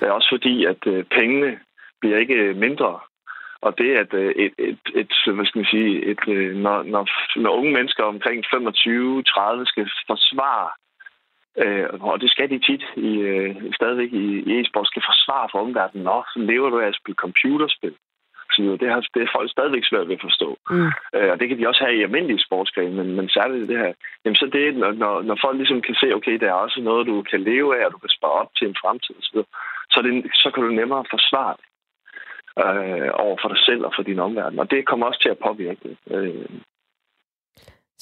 Det er også fordi, at øh, pengene bliver ikke øh, mindre. Og det, at øh, et, et, et, hvad skal man sige, et, øh, når, når, når unge mennesker omkring 25-30 skal forsvare Øh, og det skal de tit i, øh, stadigvæk i, i e-sport, skal forsvare for omverdenen. Nå, så lever du af at spille computerspil. Så det, har, det er folk stadigvæk svært ved at forstå. Mm. Øh, og det kan de også have i almindelige sportsgrene, men, men særligt det her. Jamen så det, når, når folk ligesom kan se, okay, der er også noget, du kan leve af, og du kan spare op til en fremtid osv., så, så, det, så kan du nemmere forsvare det øh, over for dig selv og for din omverden. Og det kommer også til at påvirke det. Øh,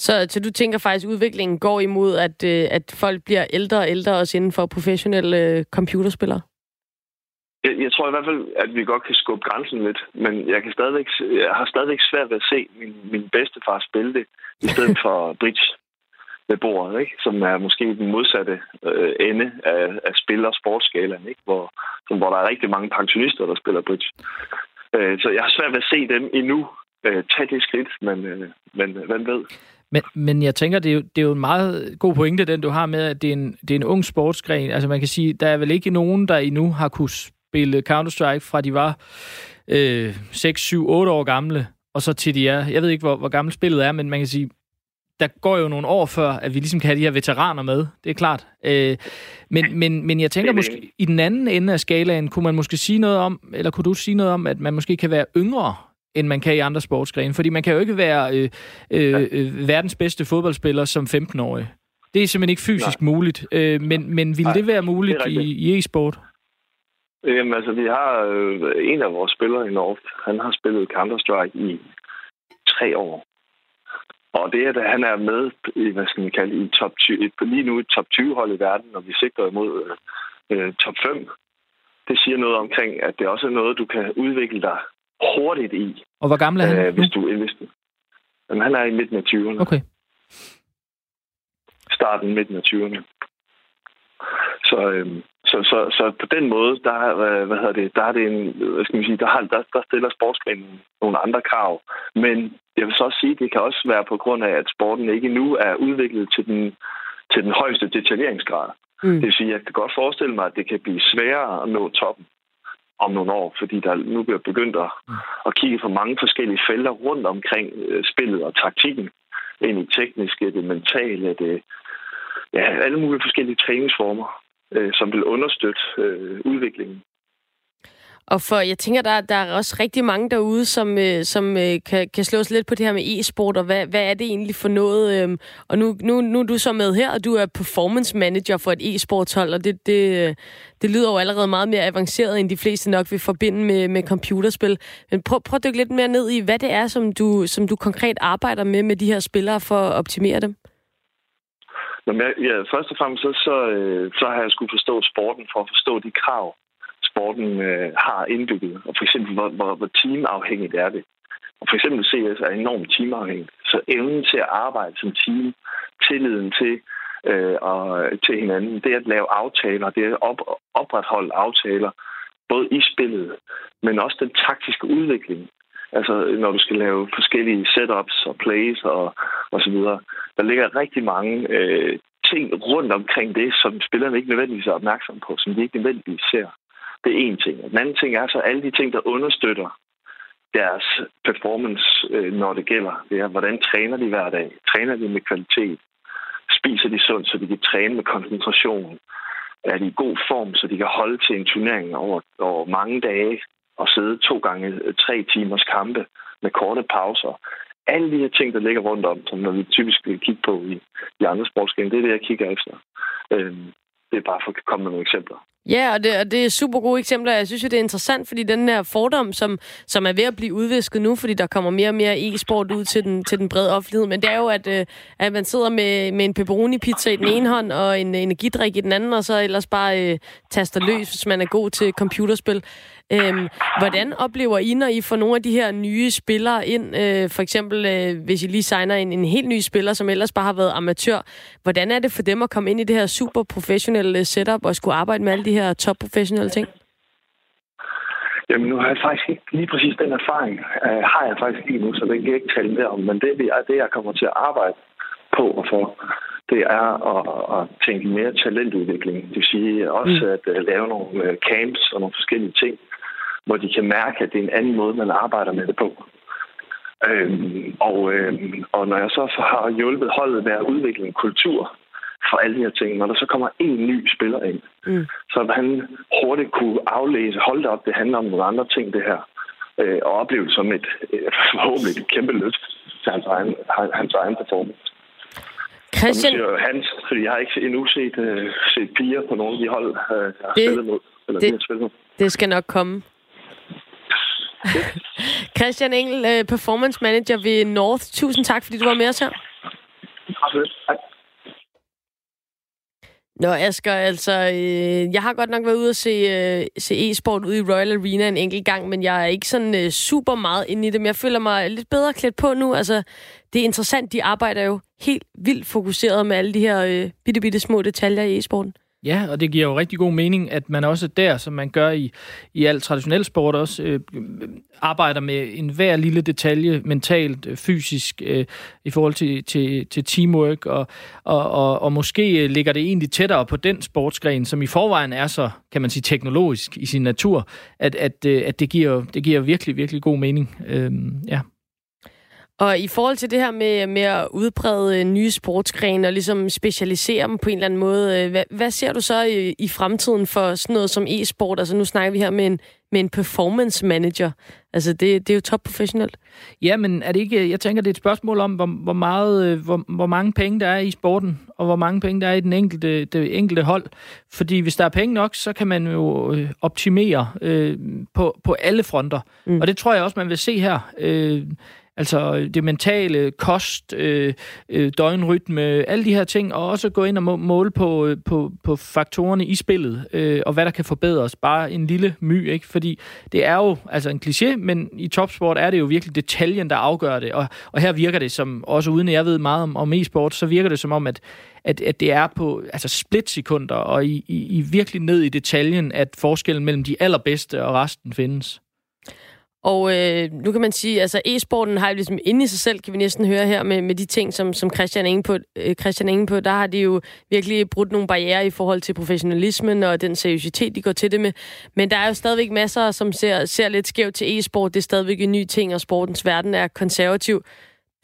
så, så du tænker faktisk, at udviklingen går imod, at, øh, at folk bliver ældre og ældre også inden for professionelle øh, computerspillere? Jeg, jeg tror i hvert fald, at vi godt kan skubbe grænsen lidt, men jeg, kan stadigvæk, jeg har stadigvæk svært ved at se min, min bedstefar spille det, i stedet <laughs> for bridge ved bordet, ikke? som er måske den modsatte øh, ende af, af spil- og sportsskalaen, ikke? Hvor, som, hvor der er rigtig mange pensionister, der spiller bridge. Øh, så jeg har svært ved at se dem endnu øh, tage det skridt, men, øh, men hvem ved? Men, men jeg tænker, det er, jo, det er jo en meget god pointe, den du har med, at det er, en, det er en ung sportsgren. Altså man kan sige, der er vel ikke nogen, der endnu har kunne spille Counter-Strike fra de var øh, 6, 7, 8 år gamle, og så til de er, jeg ved ikke, hvor, hvor gammelt spillet er, men man kan sige, der går jo nogle år før, at vi ligesom kan have de her veteraner med. Det er klart. Øh, men, men, men jeg tænker måske, i den anden ende af skalaen, kunne man måske sige noget om, eller kunne du sige noget om, at man måske kan være yngre end man kan i andre sportsgrene. Fordi man kan jo ikke være øh, øh, øh verdens bedste fodboldspiller som 15-årig. Det er simpelthen ikke fysisk Nej. muligt. Øh, men, men vil Nej, det være muligt det i, i e-sport? Jamen altså, vi har øh, en af vores spillere i North. Han har spillet Counter-Strike i tre år. Og det, at han er med i, hvad skal man kalde, i top 20, lige nu i top 20 hold i verden, og vi sigter imod øh, top 5, det siger noget omkring, at det også er noget, du kan udvikle dig hurtigt i. Og hvor gammel er han? Øh, hvis du, du, jamen, han er i midten af 20'erne. Okay. Starten midten af 20'erne. Så, øhm, så, så, så på den måde, der, øh, hvad hedder det, der er det en, hvad skal man sige, der, har, der, der stiller sportsgrenen nogle andre krav. Men jeg vil så også sige, det kan også være på grund af, at sporten ikke nu er udviklet til den, til den højeste detaljeringsgrad. Mm. Det vil sige, jeg kan godt forestille mig, at det kan blive sværere at nå toppen om nogle år, fordi der nu bliver begyndt at, mm. at kigge på mange forskellige felter rundt omkring øh, spillet og taktikken. Ind i tekniske, det mentale, det, ja, alle mulige forskellige træningsformer, øh, som vil understøtte øh, udviklingen. Og for, jeg tænker, der, der er også rigtig mange derude, som, øh, som øh, kan, kan slå lidt på det her med e-sport, og hvad, hvad er det egentlig for noget? Øh, og nu, nu, nu er du så med her, og du er performance manager for et e-sportshold, og det, det, øh, det lyder jo allerede meget mere avanceret, end de fleste nok vil forbinde med, med computerspil. Men prøv, prøv at dykke lidt mere ned i, hvad det er, som du, som du konkret arbejder med med de her spillere for at optimere dem. Jamen, jeg, ja, først og fremmest så, så, øh, så har jeg skulle forstå sporten for at forstå de krav, sporten øh, har indbygget, og for eksempel, hvor, hvor, hvor teamafhængigt er det. Og for eksempel CS er enormt teamafhængigt. Så evnen til at arbejde som team, tilliden til, øh, og, øh, til hinanden, det at lave aftaler, det at op, opretholde aftaler, både i spillet, men også den taktiske udvikling. Altså, når du skal lave forskellige setups og plays og, og så videre. Der ligger rigtig mange øh, ting rundt omkring det, som spillerne ikke nødvendigvis er opmærksom på, som de ikke nødvendigvis ser. Det er en ting. Den anden ting er så alle de ting, der understøtter deres performance, øh, når det gælder. Det er, hvordan træner de hver dag? Træner de med kvalitet? Spiser de sundt, så de kan træne med koncentration? Er de i god form, så de kan holde til en turnering over, over mange dage og sidde to gange øh, tre timers kampe med korte pauser? Alle de her ting, der ligger rundt om, som når vi typisk vil kigge på i, i andre sportsgrene, det er det, jeg kigger efter. Øhm, det er bare for at komme med nogle eksempler. Ja, og det, og det er super gode eksempler. Jeg synes jo, det er interessant, fordi den her fordom, som, som er ved at blive udvisket nu, fordi der kommer mere og mere e-sport ud til den, til den brede offentlighed, men det er jo, at, øh, at man sidder med, med en pepperoni-pizza i den ene hånd, og en energidrik i den anden, og så ellers bare øh, taster løs, hvis man er god til computerspil. Øhm, hvordan oplever I, når I får nogle af de her nye spillere ind? Øh, for eksempel, øh, hvis I lige signer en, en helt ny spiller, som ellers bare har været amatør. Hvordan er det for dem at komme ind i det her super professionelle setup og skulle arbejde med alle de her top professionelle ting? Jamen, nu har jeg faktisk ikke lige præcis den erfaring. Uh, har jeg faktisk ikke nu, så det kan jeg ikke tale mere om. Men det er det, jeg kommer til at arbejde på og for det er at, at tænke mere talentudvikling. Det vil sige også mm. at uh, lave nogle uh, camps og nogle forskellige ting, hvor de kan mærke, at det er en anden måde, man arbejder med det på. Øhm, og, øhm, og når jeg så har hjulpet holdet med at udvikle en kultur for alle de her ting, når der så kommer en ny spiller ind, mm. så han hurtigt kunne aflæse, hold op, det handler om nogle andre ting, det her, øh, og opleve det som et øh, forhåbentlig et kæmpe løft til hans egen, hans egen performance. Christian... Og hans, fordi jeg har ikke endnu set, uh, set piger på nogle af de hold, uh, jeg har det, spillet mod. Eller det, det skal nok komme. <laughs> Christian Engel, uh, performance manager ved North. Tusind tak, fordi du var med os her. Tak. Nå, Asger, altså, øh, jeg har godt nok været ude og se, øh, se e-sport ude i Royal Arena en enkelt gang, men jeg er ikke sådan øh, super meget inde i det, men jeg føler mig lidt bedre klædt på nu. Altså, det er interessant, de arbejder jo helt vildt fokuseret med alle de her øh, bitte, bitte små detaljer i e-sporten. Ja, og det giver jo rigtig god mening, at man også der, som man gør i, i al traditionel sport også, øh, arbejder med en hver lille detalje, mentalt, øh, fysisk, øh, i forhold til, til, til teamwork, og, og, og, og måske ligger det egentlig tættere på den sportsgren, som i forvejen er så, kan man sige, teknologisk i sin natur, at, at, øh, at det, giver, det giver virkelig, virkelig god mening. Øh, ja. Og i forhold til det her med, med at udbrede øh, nye sportsgrene og ligesom specialisere dem på en eller anden måde, øh, hvad, hvad ser du så i, i fremtiden for sådan noget som e-sport? Altså nu snakker vi her med en, med en performance manager. Altså det, det er jo topprofessionelt. Ja, men er det ikke, jeg tænker, det er et spørgsmål om, hvor, hvor, meget, øh, hvor, hvor mange penge der er i sporten, og hvor mange penge der er i den enkelte, det enkelte hold. Fordi hvis der er penge nok, så kan man jo optimere øh, på, på alle fronter. Mm. Og det tror jeg også, man vil se her. Øh, Altså det mentale, kost, øh, øh, døgnrytme, alle de her ting, og også gå ind og måle på, øh, på, på faktorerne i spillet, øh, og hvad der kan forbedres. Bare en lille my, ikke? Fordi det er jo altså en kliché, men i topsport er det jo virkelig detaljen, der afgør det. Og, og her virker det som, også uden at jeg ved meget om, om e-sport, så virker det som om, at, at, at det er på altså splitsekunder og i, i, i virkelig ned i detaljen, at forskellen mellem de allerbedste og resten findes. Og øh, nu kan man sige, altså e-sporten har jo ligesom inde i sig selv, kan vi næsten høre her med, med de ting, som, som Christian, er inde på, øh, Christian er inde på, der har de jo virkelig brudt nogle barriere i forhold til professionalismen og den seriøsitet, de går til det med. Men der er jo stadigvæk masser, som ser, ser lidt skævt til e-sport. Det er stadigvæk en ny ting, og sportens verden er konservativ.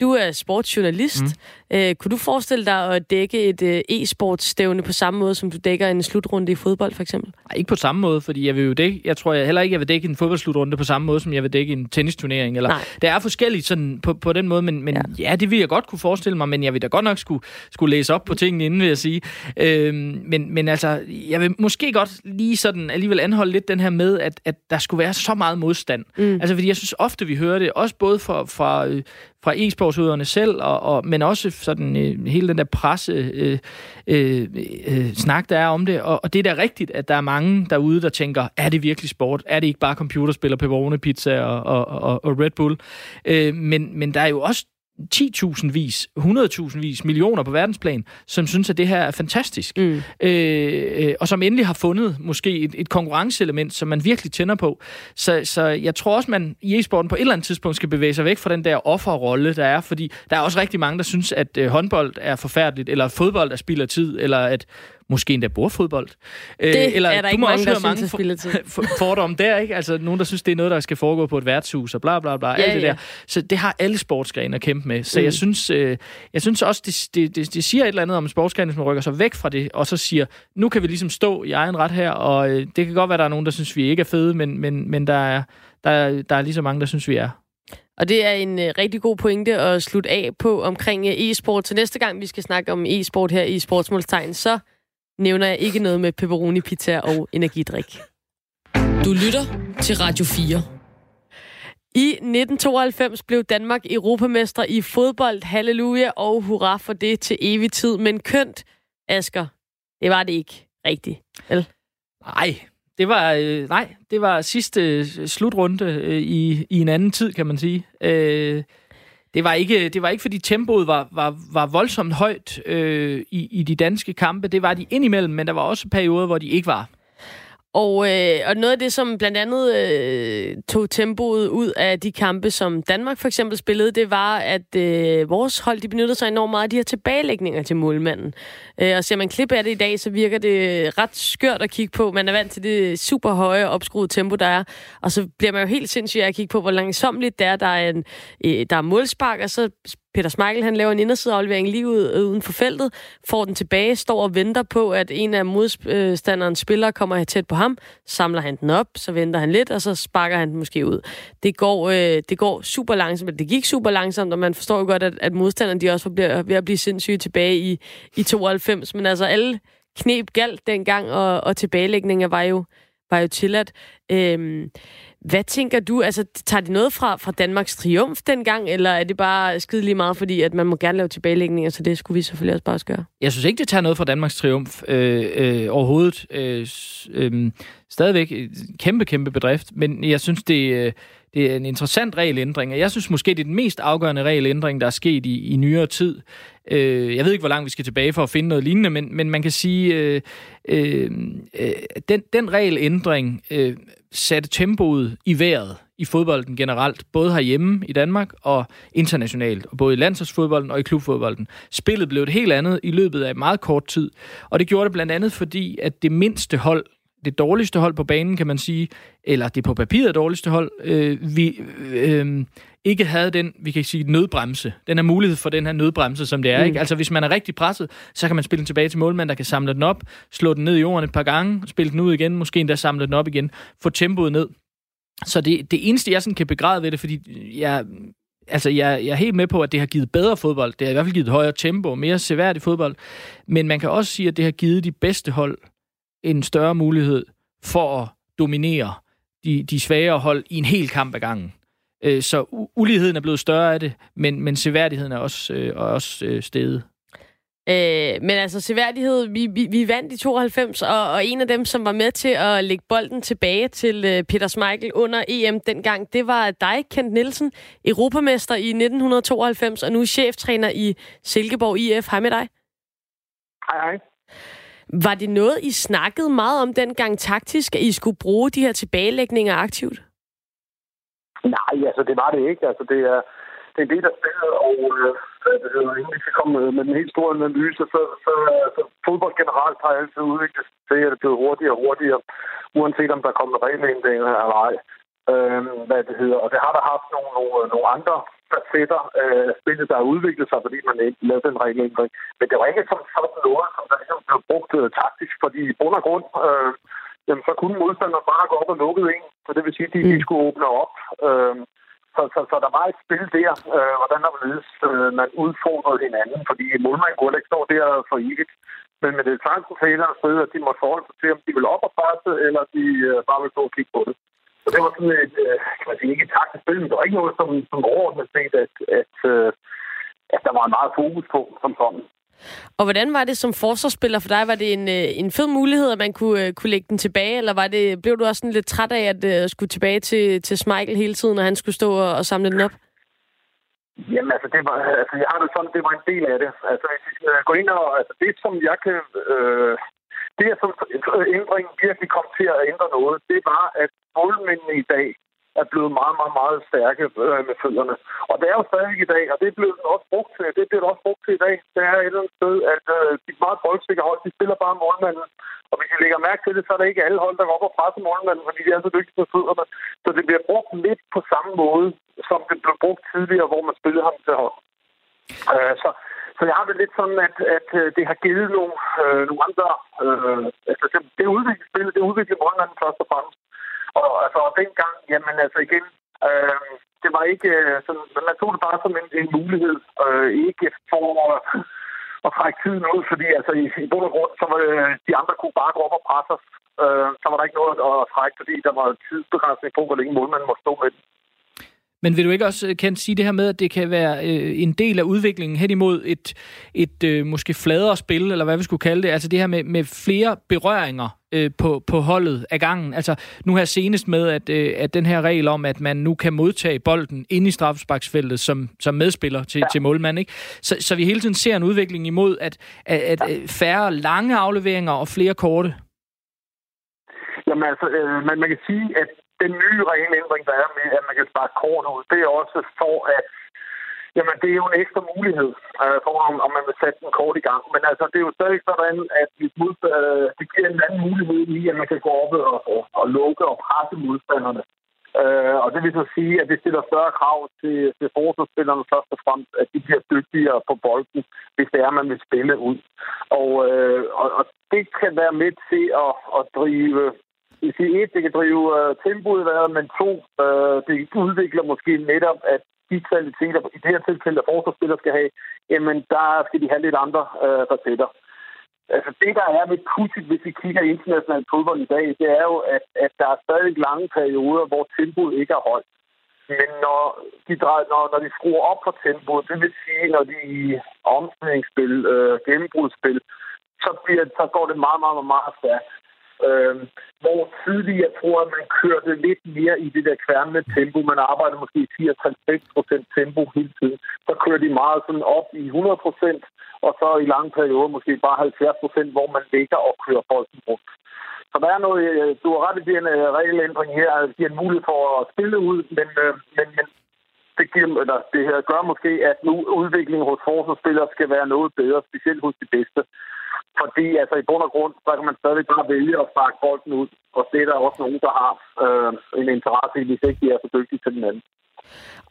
Du er sportsjournalist. Mm. Øh, kunne du forestille dig at dække et øh, e-sportsstævne på samme måde, som du dækker en slutrunde i fodbold, for eksempel? Nej, ikke på samme måde, fordi jeg vil jo dække, jeg tror jeg heller ikke, jeg vil dække en fodboldslutrunde på samme måde, som jeg vil dække en tennisturnering. Eller, det er forskelligt sådan på, på den måde, men, men ja. ja. det vil jeg godt kunne forestille mig, men jeg vil da godt nok skulle, skulle læse op på tingene inden, vil jeg sige. Øh, men, men altså, jeg vil måske godt lige sådan alligevel anholde lidt den her med, at, at der skulle være så meget modstand. Mm. Altså, fordi jeg synes ofte, vi hører det, også både fra, fra, øh, fra e-sportsudøverne selv, og, og, men også sådan øh, hele den der presse øh, øh, øh, snak, der er om det. Og, og det er da rigtigt, at der er mange derude, der tænker, er det virkelig sport? Er det ikke bare computerspil og pepperoni pizza og, og, og, og Red Bull? Øh, men, men der er jo også 10.000 vis, 100.000 vis, millioner på verdensplan, som synes, at det her er fantastisk. Mm. Øh, og som endelig har fundet måske et, et konkurrenceelement, som man virkelig tænder på. Så, så jeg tror også, man i e-sporten på et eller andet tidspunkt skal bevæge sig væk fra den der offerrolle, der er, fordi der er også rigtig mange, der synes, at øh, håndbold er forfærdeligt, eller fodbold er spild af tid, eller at måske endda bordfodbold. Øh, det Eller, er der ikke mange, der mange synes, <laughs> for, fordomme der, ikke? Altså, nogen, der synes, det er noget, der skal foregå på et værtshus, og bla bla bla, ja, alt det ja. der. Så det har alle sportsgrene at kæmpe med. Så mm. jeg, synes, øh, jeg synes også, det, det, det, det siger et eller andet om sportsgrene, som rykker sig væk fra det, og så siger, nu kan vi ligesom stå i egen ret her, og øh, det kan godt være, der er nogen, der synes, vi ikke er fede, men, men, men der, er, der, der er lige så mange, der synes, vi er. Og det er en øh, rigtig god pointe at slutte af på omkring øh, e-sport. Så næste gang, vi skal snakke om e-sport her i Sportsmålstegn, så nævner jeg ikke noget med pepperoni pizza og energidrik. Du lytter til Radio 4. I 1992 blev Danmark europamester i fodbold. Halleluja og hurra for det til evig tid. Men kønt, Asker, det var det ikke rigtigt, vel? Nej, det var, øh, nej, det var sidste øh, slutrunde øh, i, i en anden tid, kan man sige. Øh, det var ikke, det var ikke fordi tempoet var, var, var voldsomt højt øh, i, i de danske kampe. Det var de indimellem, men der var også perioder, hvor de ikke var. Og, øh, og noget af det, som blandt andet øh, tog tempoet ud af de kampe, som Danmark for eksempel spillede, det var, at øh, vores hold de benyttede sig enormt meget af de her tilbagelægninger til målmanden. Øh, og ser man klip af det i dag, så virker det ret skørt at kigge på. Man er vant til det super høje, opskruede tempo, der er. Og så bliver man jo helt sindssygt at kigge på, hvor langsomligt det er. Der er, en, øh, der er målspark, og så Peter Smeichel, han laver en indersideaflevering lige ud, øh, uden for feltet, får den tilbage, står og venter på, at en af modstanderens spillere kommer tæt på ham, samler han den op, så venter han lidt, og så sparker han den måske ud. Det går, øh, det går super langsomt, det gik super langsomt, og man forstår jo godt, at, at modstanderne de også var ved at blive sindssyge tilbage i, i 92, men altså alle knep galt dengang, og, og tilbagelægninger var jo, var jo tilladt. Øhm, hvad tænker du? Altså, tager de noget fra, fra Danmarks triumf dengang, eller er det bare skide lige meget, fordi at man må gerne lave tilbagelægninger, så det skulle vi selvfølgelig også bare gøre? Jeg synes ikke, det tager noget fra Danmarks triumf øh, øh, overhovedet. Øh, øh, stadigvæk kæmpe, kæmpe bedrift, men jeg synes, det, øh, det er en interessant regelændring, og jeg synes måske, det er den mest afgørende regelændring, der er sket i, i nyere tid. Øh, jeg ved ikke, hvor langt vi skal tilbage for at finde noget lignende, men, men man kan sige, øh, øh, øh, den, den regelændring øh, satte tempoet i vejret i fodbolden generelt, både herhjemme i Danmark og internationalt, og både i landsholdsfodbolden og i klubfodbolden. Spillet blev et helt andet i løbet af meget kort tid, og det gjorde det blandt andet fordi, at det mindste hold det dårligste hold på banen, kan man sige, eller det på papiret dårligste hold, øh, vi øh, ikke havde den, vi kan sige, nødbremse. Den er mulighed for den her nødbremse, som det er. Mm. Ikke? Altså, hvis man er rigtig presset, så kan man spille den tilbage til målmanden, der kan samle den op, slå den ned i jorden et par gange, spille den ud igen, måske endda samle den op igen, få tempoet ned. Så det, det eneste, jeg sådan kan begræde ved det, fordi jeg, altså jeg, jeg er helt med på, at det har givet bedre fodbold. Det har i hvert fald givet højere tempo, mere seværdig fodbold. Men man kan også sige, at det har givet de bedste hold en større mulighed for at dominere de, de svagere hold i en hel kamp ad gangen. Øh, så uligheden er blevet større af det, men, men seværdigheden er også, øh, er også øh, steget. Øh, men altså seværdighed, vi, vi, vi vandt i 92, og, og en af dem, som var med til at lægge bolden tilbage til øh, Peter Schmeichel under EM dengang, det var dig, Kent Nielsen, europamester i 1992, og nu cheftræner i Silkeborg IF. Hej med dig. Hej, hej. Var det noget, I snakkede meget om dengang taktisk, at I skulle bruge de her tilbagelægninger aktivt? Nej, altså det var det ikke. Altså det er, det er det der spiller, og øh, inden vi skal komme med den helt store analyse, så, så så fodbold generelt har altid udviklet sig til, at det bliver hurtigere og hurtigere, uanset om der kommer regelændringer eller ej. Øh, hvad det hedder. Og det har der haft nogle, nogle, nogle andre facetter af spillet, der har udviklet sig, fordi man ikke lavede den regelændring. Men det var ikke som sådan noget, som der ligesom blev brugt øh, taktisk, fordi i bund og grund, øh, jamen, så kunne modstanderen bare gå op og lukke en. Så det vil sige, at de, de skulle åbne op. Øh, så, så, så der var et spil der, øh, hvordan der ledes, øh, man udfordrede hinanden, fordi målmanden kunne ikke stå der for evigt. Men med det tanken til et sted, at de måtte forholde sig til, om de ville op og presse, eller de øh, bare ville stå og kigge på det. Så det var sådan et, øh, kan man sige, ikke et taktisk spil, men det var ikke noget, som, som overordnet set, at, at, øh, at der var en meget fokus på som sådan. Og hvordan var det som forsvarsspiller for dig? Var det en, øh, en fed mulighed, at man kunne, kunne lægge den tilbage, eller var det, blev du også sådan lidt træt af at uh, skulle tilbage til, til Smeichel hele tiden, når han skulle stå og, og samle den op? Jamen altså, det var, altså, jeg har det sådan, det var en del af det. Altså, hvis vi skal gå ind og, altså, det som jeg kan, øh, det, som ændringen virkelig kom til at ændre noget, det var, at målmændene i dag er blevet meget, meget, meget stærke øh, med fødderne. Og det er jo stadig i dag, og det blev også brugt til, det bliver også brugt til i dag. Det er et eller andet sted, at øh, de meget boldsikre hold, de spiller bare målmanden. Og hvis I lægger mærke til det, så er det ikke alle hold, der går op og presser målmanden, fordi de er så dygtige med fødderne. Så det bliver brugt lidt på samme måde, som det blev brugt tidligere, hvor man spillede ham til hold. Øh, så, så jeg har det lidt sådan, at, at øh, det har givet nogle, øh, nogle andre... Øh, altså, det, det udvikler spillet, det udvikler Grønland først og fremmest. Og altså, og dengang, jamen altså igen, øh, det var ikke øh, sådan, man tog det bare som en, en mulighed, øh, ikke for at, at trække tiden ud, fordi altså i, i bund og grund, så var det, de andre kunne bare gå op og presse os. Øh, så var der ikke noget at trække, fordi der var tidsbegrænsning på, hvor længe målmanden måtte stå med den. Men vil du ikke også, kan sige det her med, at det kan være øh, en del af udviklingen hen imod et, et øh, måske fladere spil, eller hvad vi skulle kalde det, altså det her med, med flere berøringer øh, på, på holdet af gangen. Altså nu her senest med, at, øh, at den her regel om, at man nu kan modtage bolden ind i straffesparksfeltet som, som medspiller til, ja. til målmand, ikke? Så, så vi hele tiden ser en udvikling imod, at, at, at færre lange afleveringer og flere korte. Ja, Jamen altså, øh, man, man kan sige, at den nye regelændring, der er med, at man kan spare kort ud, det er også for, at Jamen, det er jo en ekstra mulighed øh, for, om, om man vil sætte den kort i gang. Men altså, det er jo stadig sådan, at hvis mod, øh, det giver en anden mulighed i, at man kan gå op og, og, og lukke og presse modstanderne. Øh, og det vil så sige, at det stiller større krav til, til forsvarsspillerne først og fremmest, at de bliver dygtigere på bolden, hvis det er, man vil spille ud. Og, øh, og, og det kan være med til at, at drive jeg siger et, det kan drive uh, tempoet været, men to, uh, det udvikler måske netop, at de kvaliteter, i det her tilfælde, at forsvarsspillere skal have, jamen der skal de have lidt andre uh, facetter. Altså det, der er med Putin, hvis vi kigger international fodbold i dag, det er jo, at, at der er stadig lange perioder, hvor tempoet ikke er højt. Men når de, drejer, når, når de skruer op for tempoet, det vil sige, når de i omstillingsspil, øh, gennembrudsspil, så, bliver, så går det meget, meget, meget stærkt. Øh, hvor tidligere, jeg tror, at man kørte lidt mere i det der kværnende tempo. Man arbejdede måske 80-90% tempo hele tiden. Så kører de meget sådan op i 100% og så i lange perioder måske bare 70% hvor man ligger og kører bolden rundt. Så der er noget, øh, du har ret i den uh, øh, regelændring her, at det giver en mulighed for at spille ud, men, øh, men, men det, giver, eller det her gør måske, at nu udviklingen hos forsvarsspillere skal være noget bedre, specielt hos de bedste. Fordi altså, i bund og grund, så kan man stadig bare vælge at sparke bolden ud, og det er der også nogen, der har øh, en interesse i, hvis ikke de er så dygtige til den anden.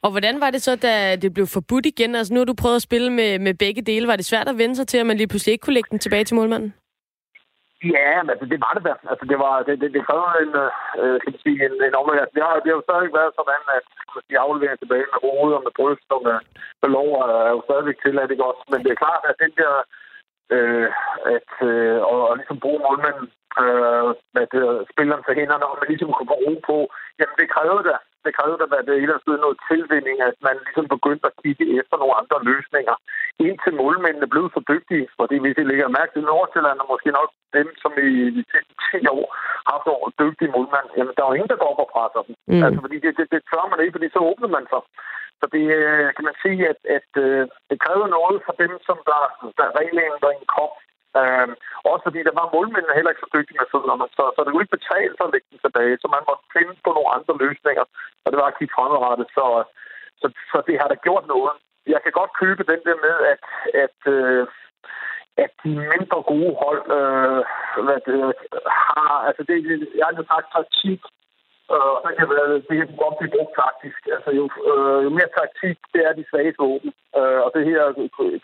Og hvordan var det så, da det blev forbudt igen? Altså nu har du prøvet at spille med, med begge dele. Var det svært at vende sig til, at man lige pludselig ikke kunne lægge den tilbage til målmanden? Ja, men altså, det var det da. Altså, det, var, det, det, det krævede en, øh, kan man sige, en, en omlægning. Det har, det har jo stadig været sådan, at de afleverer tilbage med hovedet og med bryst og med, med lov øh, er jo stadigvæk til, at det godt. Men det er klart, at den der øh, at, øh, og, og ligesom bruge målmanden, øh, at øh, spilleren til hænderne, og man ligesom kunne få ro på. Jamen, det krævede da. Det krævede da, at det ellers blev noget tilvinding, at man ligesom begyndte at kigge efter nogle andre løsninger. Indtil målmændene blev så dygtige, fordi hvis I lægger mærke til Nordsjælland, og måske nok dem, som i de sidste 10 år har haft nogle dygtige målmænd, jamen, der er jo ingen, der går op og presser dem. Mm. Altså, fordi det, det, det tør man ikke, fordi så åbner man sig. Så det øh, kan man sige, at, at øh, det krævede noget for dem, som der, der regelændringen kom. Øh, også fordi der var målmændene heller ikke så dygtige med fødderne, så, så det kunne ikke betale sig at lægge den tilbage, så man måtte finde på nogle andre løsninger, og det var at kigge fremadrettet, så, så, så det har da gjort noget. Jeg kan godt købe den der med, at, at øh, at de mindre gode hold øh, hvad det, øh, har, altså det, jeg har sagt taktik Øh, og så kan det, det kan godt blive brugt taktisk. Altså jo, øh, jo mere taktik, det er de svage våben. Øh, og det her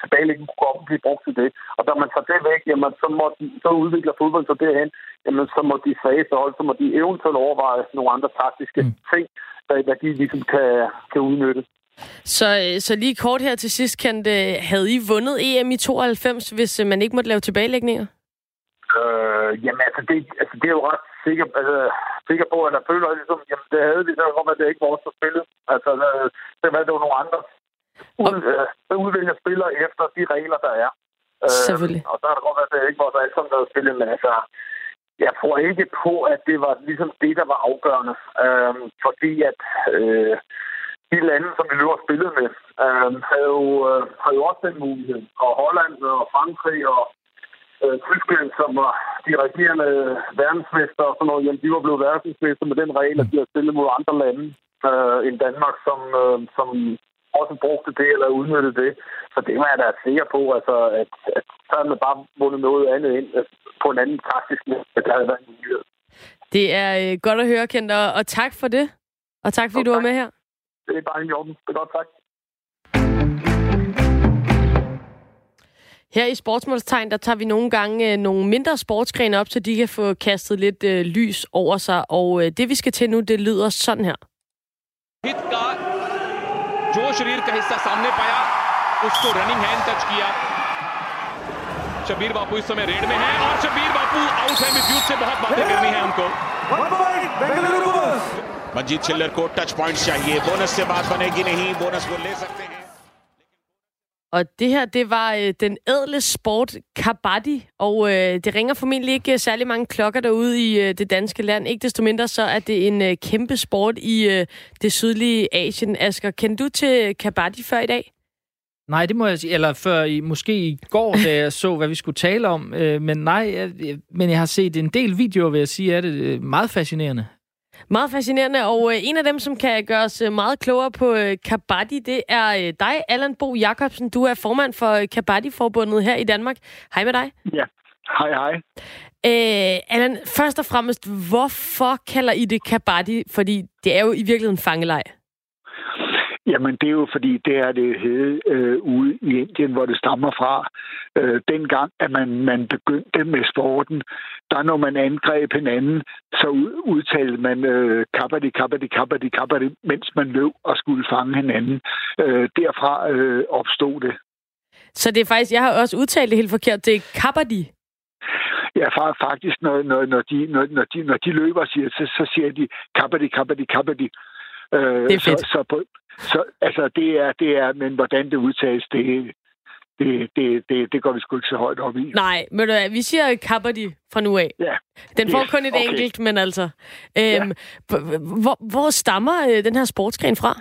tilbagelæggende kunne godt blive brugt til det. Og når man tager det væk, jamen, så, må, så udvikler fodbold så derhen, jamen, så må de svage hold, så må de eventuelt overveje nogle andre taktiske mm. ting, der, der de ligesom kan, kan udnytte. Så, øh, så lige kort her til sidst, Kent, havde I vundet EM i 92, hvis man ikke måtte lave tilbagelægninger? Øh, jamen, altså det, altså, det er jo ret sikker, altså, sikker på, at jeg føler, at ligesom, jamen, det havde vi, så kom, at det ikke var vores, der spillede. Altså, det var det var nogle andre. Ud, øh, udvælger spillere efter de regler, der er. Øh, Selvfølgelig. og så er det godt, at det ikke var alle sammen, der spillet, men altså, jeg tror ikke på, at det var ligesom det, der var afgørende. Øh, fordi at øh, de lande, som vi løber spillet med, øh, havde, jo, øh, havde jo også den mulighed. Og Holland og Frankrig og øh, Tyskland, som var de regerende verdensmester og sådan noget, jamen, de var blevet verdensmester med den regel, at de har spillet mod andre lande øh, end Danmark, som, øh, som også brugte det eller udnyttede det. Så det var jeg da sikker på, altså, at, at så havde man bare vundet noget andet ind altså, på en anden taktisk måde, der havde været en mulighed. Det er øh, godt at høre, Kent, og, og tak for det. Og tak, fordi og du tak. var med her. Det er bare en jorden. Det er godt, tak. Her i Sportsmålstegn, der tager vi nogle gange øh, nogle mindre sportsgrene op, så de kan få kastet lidt øh, lys over sig. Og øh, det, vi skal til nu, det lyder sådan her. Hit ka jo sharir ka hissa samne paya usko running hand touch kiya Shabir बापू इस समय रेड में है और शबीर Bapu out है मिसयूज से बहुत बातें करनी है हमको मंजीत चिल्लर को टच पॉइंट चाहिए बोनस से बात बनेगी नहीं बोनस वो ले सकते हैं og det her, det var øh, den ædle sport kabaddi, og øh, det ringer formentlig ikke særlig mange klokker derude i øh, det danske land. Ikke desto mindre så er det en øh, kæmpe sport i øh, det sydlige Asien. Asger, kender du til kabaddi før i dag? Nej, det må jeg sige. Eller før i, måske i går, da <laughs> jeg så, hvad vi skulle tale om. Øh, men nej, jeg, men jeg har set en del videoer, vil jeg sige, er det øh, meget fascinerende. Meget fascinerende, og øh, en af dem, som kan gøre os øh, meget klogere på øh, Kabaddi, det er øh, dig, Allan Bo Jacobsen. Du er formand for øh, Kabaddi-forbundet her i Danmark. Hej med dig. Ja, hej hej. Øh, Allan, først og fremmest, hvorfor kalder I det Kabaddi? Fordi det er jo i virkeligheden fangelej. Jamen, det er jo fordi, det er det hed øh, ude i Indien, hvor det stammer fra. Øh, dengang, at man, man begyndte med sporten, der når man angreb hinanden, så udtalte man øh, kappadi, kappadi, kappadi, kappadi, mens man løb og skulle fange hinanden. Øh, derfra øh, opstod det. Så det er faktisk, jeg har også udtalt det helt forkert, det er kappadi. Ja, faktisk, når, når, når, de, når, når, de, når de løber, siger, så, så siger de kappadi, kappadi, kappadi. Øh, det er fedt. Så, så, på, så altså, det er, det er, men hvordan det udtales, det, det, det, det, det går vi sgu ikke så højt op i. Nej, men du, vi siger Kabaddi fra nu af. Ja. Den får yes, kun et okay. enkelt, men altså. Øhm, ja. hvor, hvor stammer øh, den her sportsgren fra?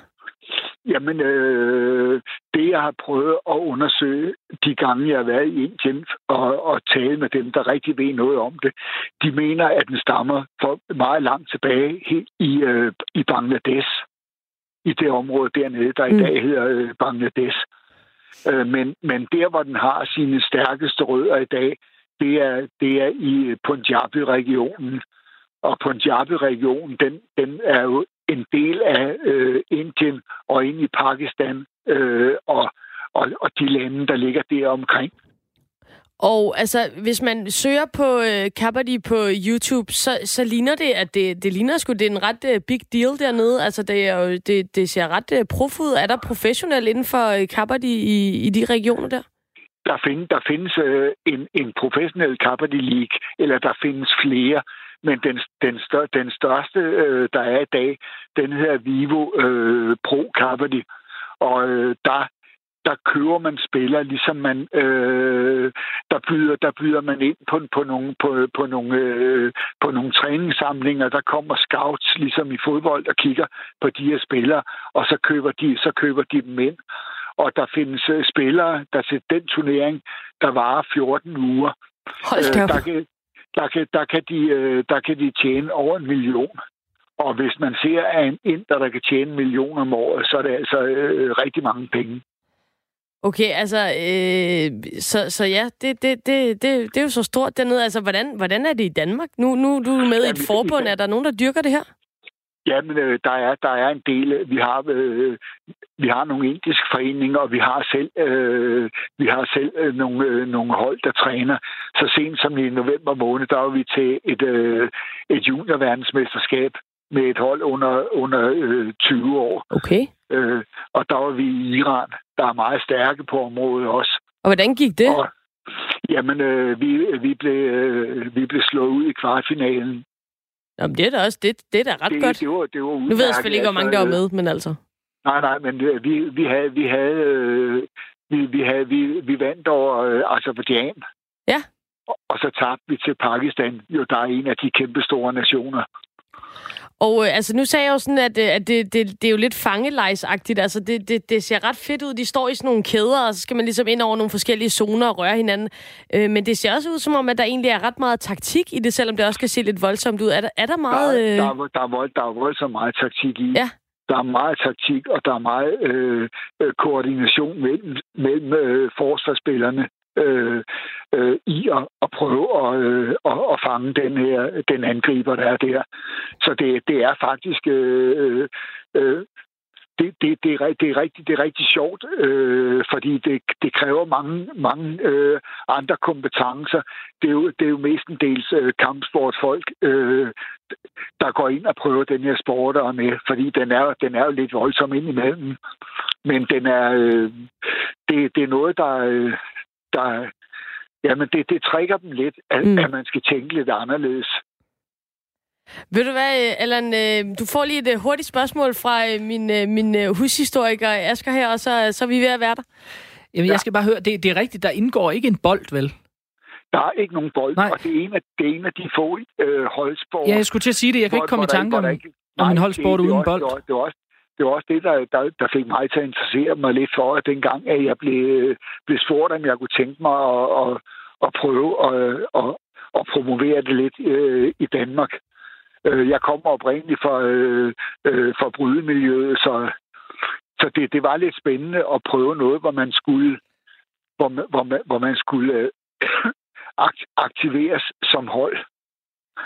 Jamen, øh, det jeg har prøvet at undersøge de gange, jeg har været i Indien og, og tale med dem, der rigtig ved noget om det, de mener, at den stammer for meget langt tilbage helt i, øh, i Bangladesh. I det område dernede, der i mm. dag hedder øh, Bangladesh. Øh, men, men der, hvor den har sine stærkeste rødder i dag, det er, det er i Punjabi-regionen. Og Punjabi-regionen, den, den er jo en del af øh, Indien og ind i Pakistan øh, og, og, og de lande, der ligger der omkring. Og altså, hvis man søger på øh, Kabaddi på YouTube, så, så ligner det, at det, det ligner sgu, det er en ret uh, big deal dernede. Altså, det, er jo, det, det ser ret øh, uh, prof ud. Er der professionel inden for uh, Kabaddi i, i de regioner der? Der, find, der findes øh, en, en professionel Kabaddi League, eller der findes flere. Men den, den, stør, den største, øh, der er i dag, den hedder Vivo øh, Pro Kabaddi. Og øh, der der køber man spillere, ligesom man øh, der byder der byder man ind på på nogle på, på nogle øh, på nogle træningssamlinger, der kommer scouts ligesom i fodbold og kigger på de her spillere, og så køber de så køber de dem ind. Og der findes øh, spillere, der til den turnering, der varer 14 uger. Hold øh, der, kan, der, kan, der, kan de, øh, der kan de tjene over en million. Og hvis man ser at en inder, der kan tjene en million om året, så er det altså øh, rigtig mange penge. Okay, altså, øh, så, så ja, det, det, det, det, det er jo så stort dernede. Altså, hvordan, hvordan er det i Danmark? Nu, nu du er med i et forbund. Er der nogen, der dyrker det her? Ja, men øh, der, er, der er en del. Vi har, øh, vi har nogle indiske foreninger, og vi har selv, øh, vi har selv øh, nogle, øh, nogle hold, der træner. Så sent som i november måned, der var vi til et, øh, et juniorverdensmesterskab med et hold under, under øh, 20 år. Okay. Øh, og der var vi i Iran, der er meget stærke på området også. Og hvordan gik det? Og, jamen, øh, vi, vi, blev, øh, vi blev slået ud i kvartfinalen. Jamen, det er da også det, det er da ret det, godt. Det var, det var nu ved jeg selvfølgelig ikke, hvor mange der var altså, med, men altså... Nej, nej, men øh, vi, vi havde, vi havde, øh, vi, vi havde, vi, vi vandt over øh, Azerbaijan. Ja. Og, og så tabte vi til Pakistan. Jo, der er en af de kæmpe store nationer. Og øh, altså, nu sagde jeg jo sådan, at, øh, at det, det, det er jo lidt fangelejsagtigt. Altså, det, det, det ser ret fedt ud. De står i sådan nogle kæder, og så skal man ligesom ind over nogle forskellige zoner og røre hinanden. Øh, men det ser også ud som om, at der egentlig er ret meget taktik i det, selvom det også kan se lidt voldsomt ud. Er der, er der meget... Øh... Der, der, der, er vold, der er voldsomt meget taktik i. Ja. Der er meget taktik, og der er meget øh, øh koordination mellem, mellem øh, forsvarsspillerne øh, øh, i at, at prøve at, øh, at, at fange den her den angriber, der er der. Så det, det er faktisk øh, øh, det, det, det, er, det, er rigtig, det er rigtig sjovt, øh, fordi det, det kræver mange, mange øh, andre kompetencer. Det er jo, det er jo mestendels øh, kampsportfolk, øh, der går ind og prøver den her sport og med, fordi den er, den er jo lidt voldsom indimellem. Men den er, øh, det, det er noget, der, øh, der, jamen det, det trækker dem lidt, at, mm. at man skal tænke lidt anderledes. Ved du hvad, Allan, øh, du får lige et øh, hurtigt spørgsmål fra øh, min, min hushistoriker Asger her, og så, så er vi ved at være der. Jamen, ja. jeg skal bare høre, det, det er rigtigt, der indgår ikke en bold, vel? Der er ikke nogen bold, Nej. og det er en af, det er en af de få øh, holdsport. Ja, jeg skulle til at sige det. Jeg kan ikke komme i tanke om, ikke, om en holdsport uden bold. Det var, det var også, det var også det, der, der, der fik mig til at interessere mig lidt for, at dengang, at jeg blev, øh, blev spurgt, om jeg kunne tænke mig at, at, at prøve at, at, at promovere det lidt øh, i Danmark. Øh, jeg kommer oprindeligt fra, øh, øh, fra brydemiljøet, så, så det, det var lidt spændende at prøve noget, hvor man skulle, hvor, hvor, man, hvor man skulle øh, <coughs> aktiveres som hold.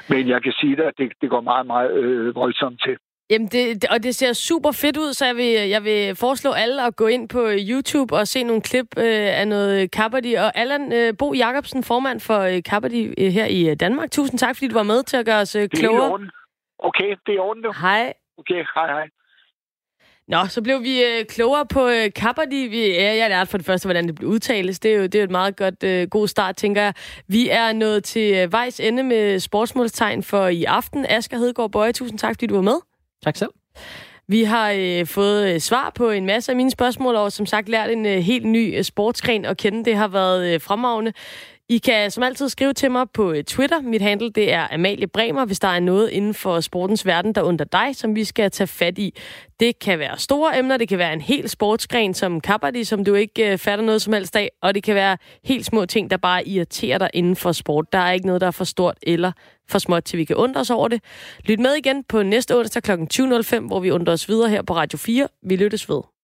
Men jeg kan sige dig, at det, det går meget, meget øh, voldsomt til. Jamen, det, og det ser super fedt ud, så jeg vil, jeg vil foreslå alle at gå ind på YouTube og se nogle klip øh, af noget Kabaddi. Og Allan øh, Bo Jacobsen, formand for øh, Kabaddi øh, her i øh, Danmark. Tusind tak, fordi du var med til at gøre os øh, klogere. Det er Okay, det er orden. Hej. Okay, hej hej. Nå, så blev vi øh, klogere på øh, Kabaddi. Vi, ja, jeg lærte for det første, hvordan det blev udtales. Det er jo, det er et meget godt, øh, god start, tænker jeg. Vi er nået til øh, vejs ende med sportsmålstegn for i aften. Asger Hedegaard Bøje, tusind tak, fordi du var med. Tak selv. Vi har øh, fået øh, svar på en masse af mine spørgsmål, og som sagt lært en øh, helt ny øh, sportsgren at kende. Det har været øh, fremragende. I kan som altid skrive til mig på øh, Twitter. Mit handle det er Amalie Bremer, hvis der er noget inden for sportens verden, der under dig, som vi skal tage fat i. Det kan være store emner, det kan være en hel sportsgren som Kabaddi, som du ikke øh, fatter noget som helst af, og det kan være helt små ting, der bare irriterer dig inden for sport. Der er ikke noget, der er for stort eller for småt, til vi kan undre os over det. Lyt med igen på næste onsdag kl. 20.05, hvor vi undrer os videre her på Radio 4. Vi lyttes ved.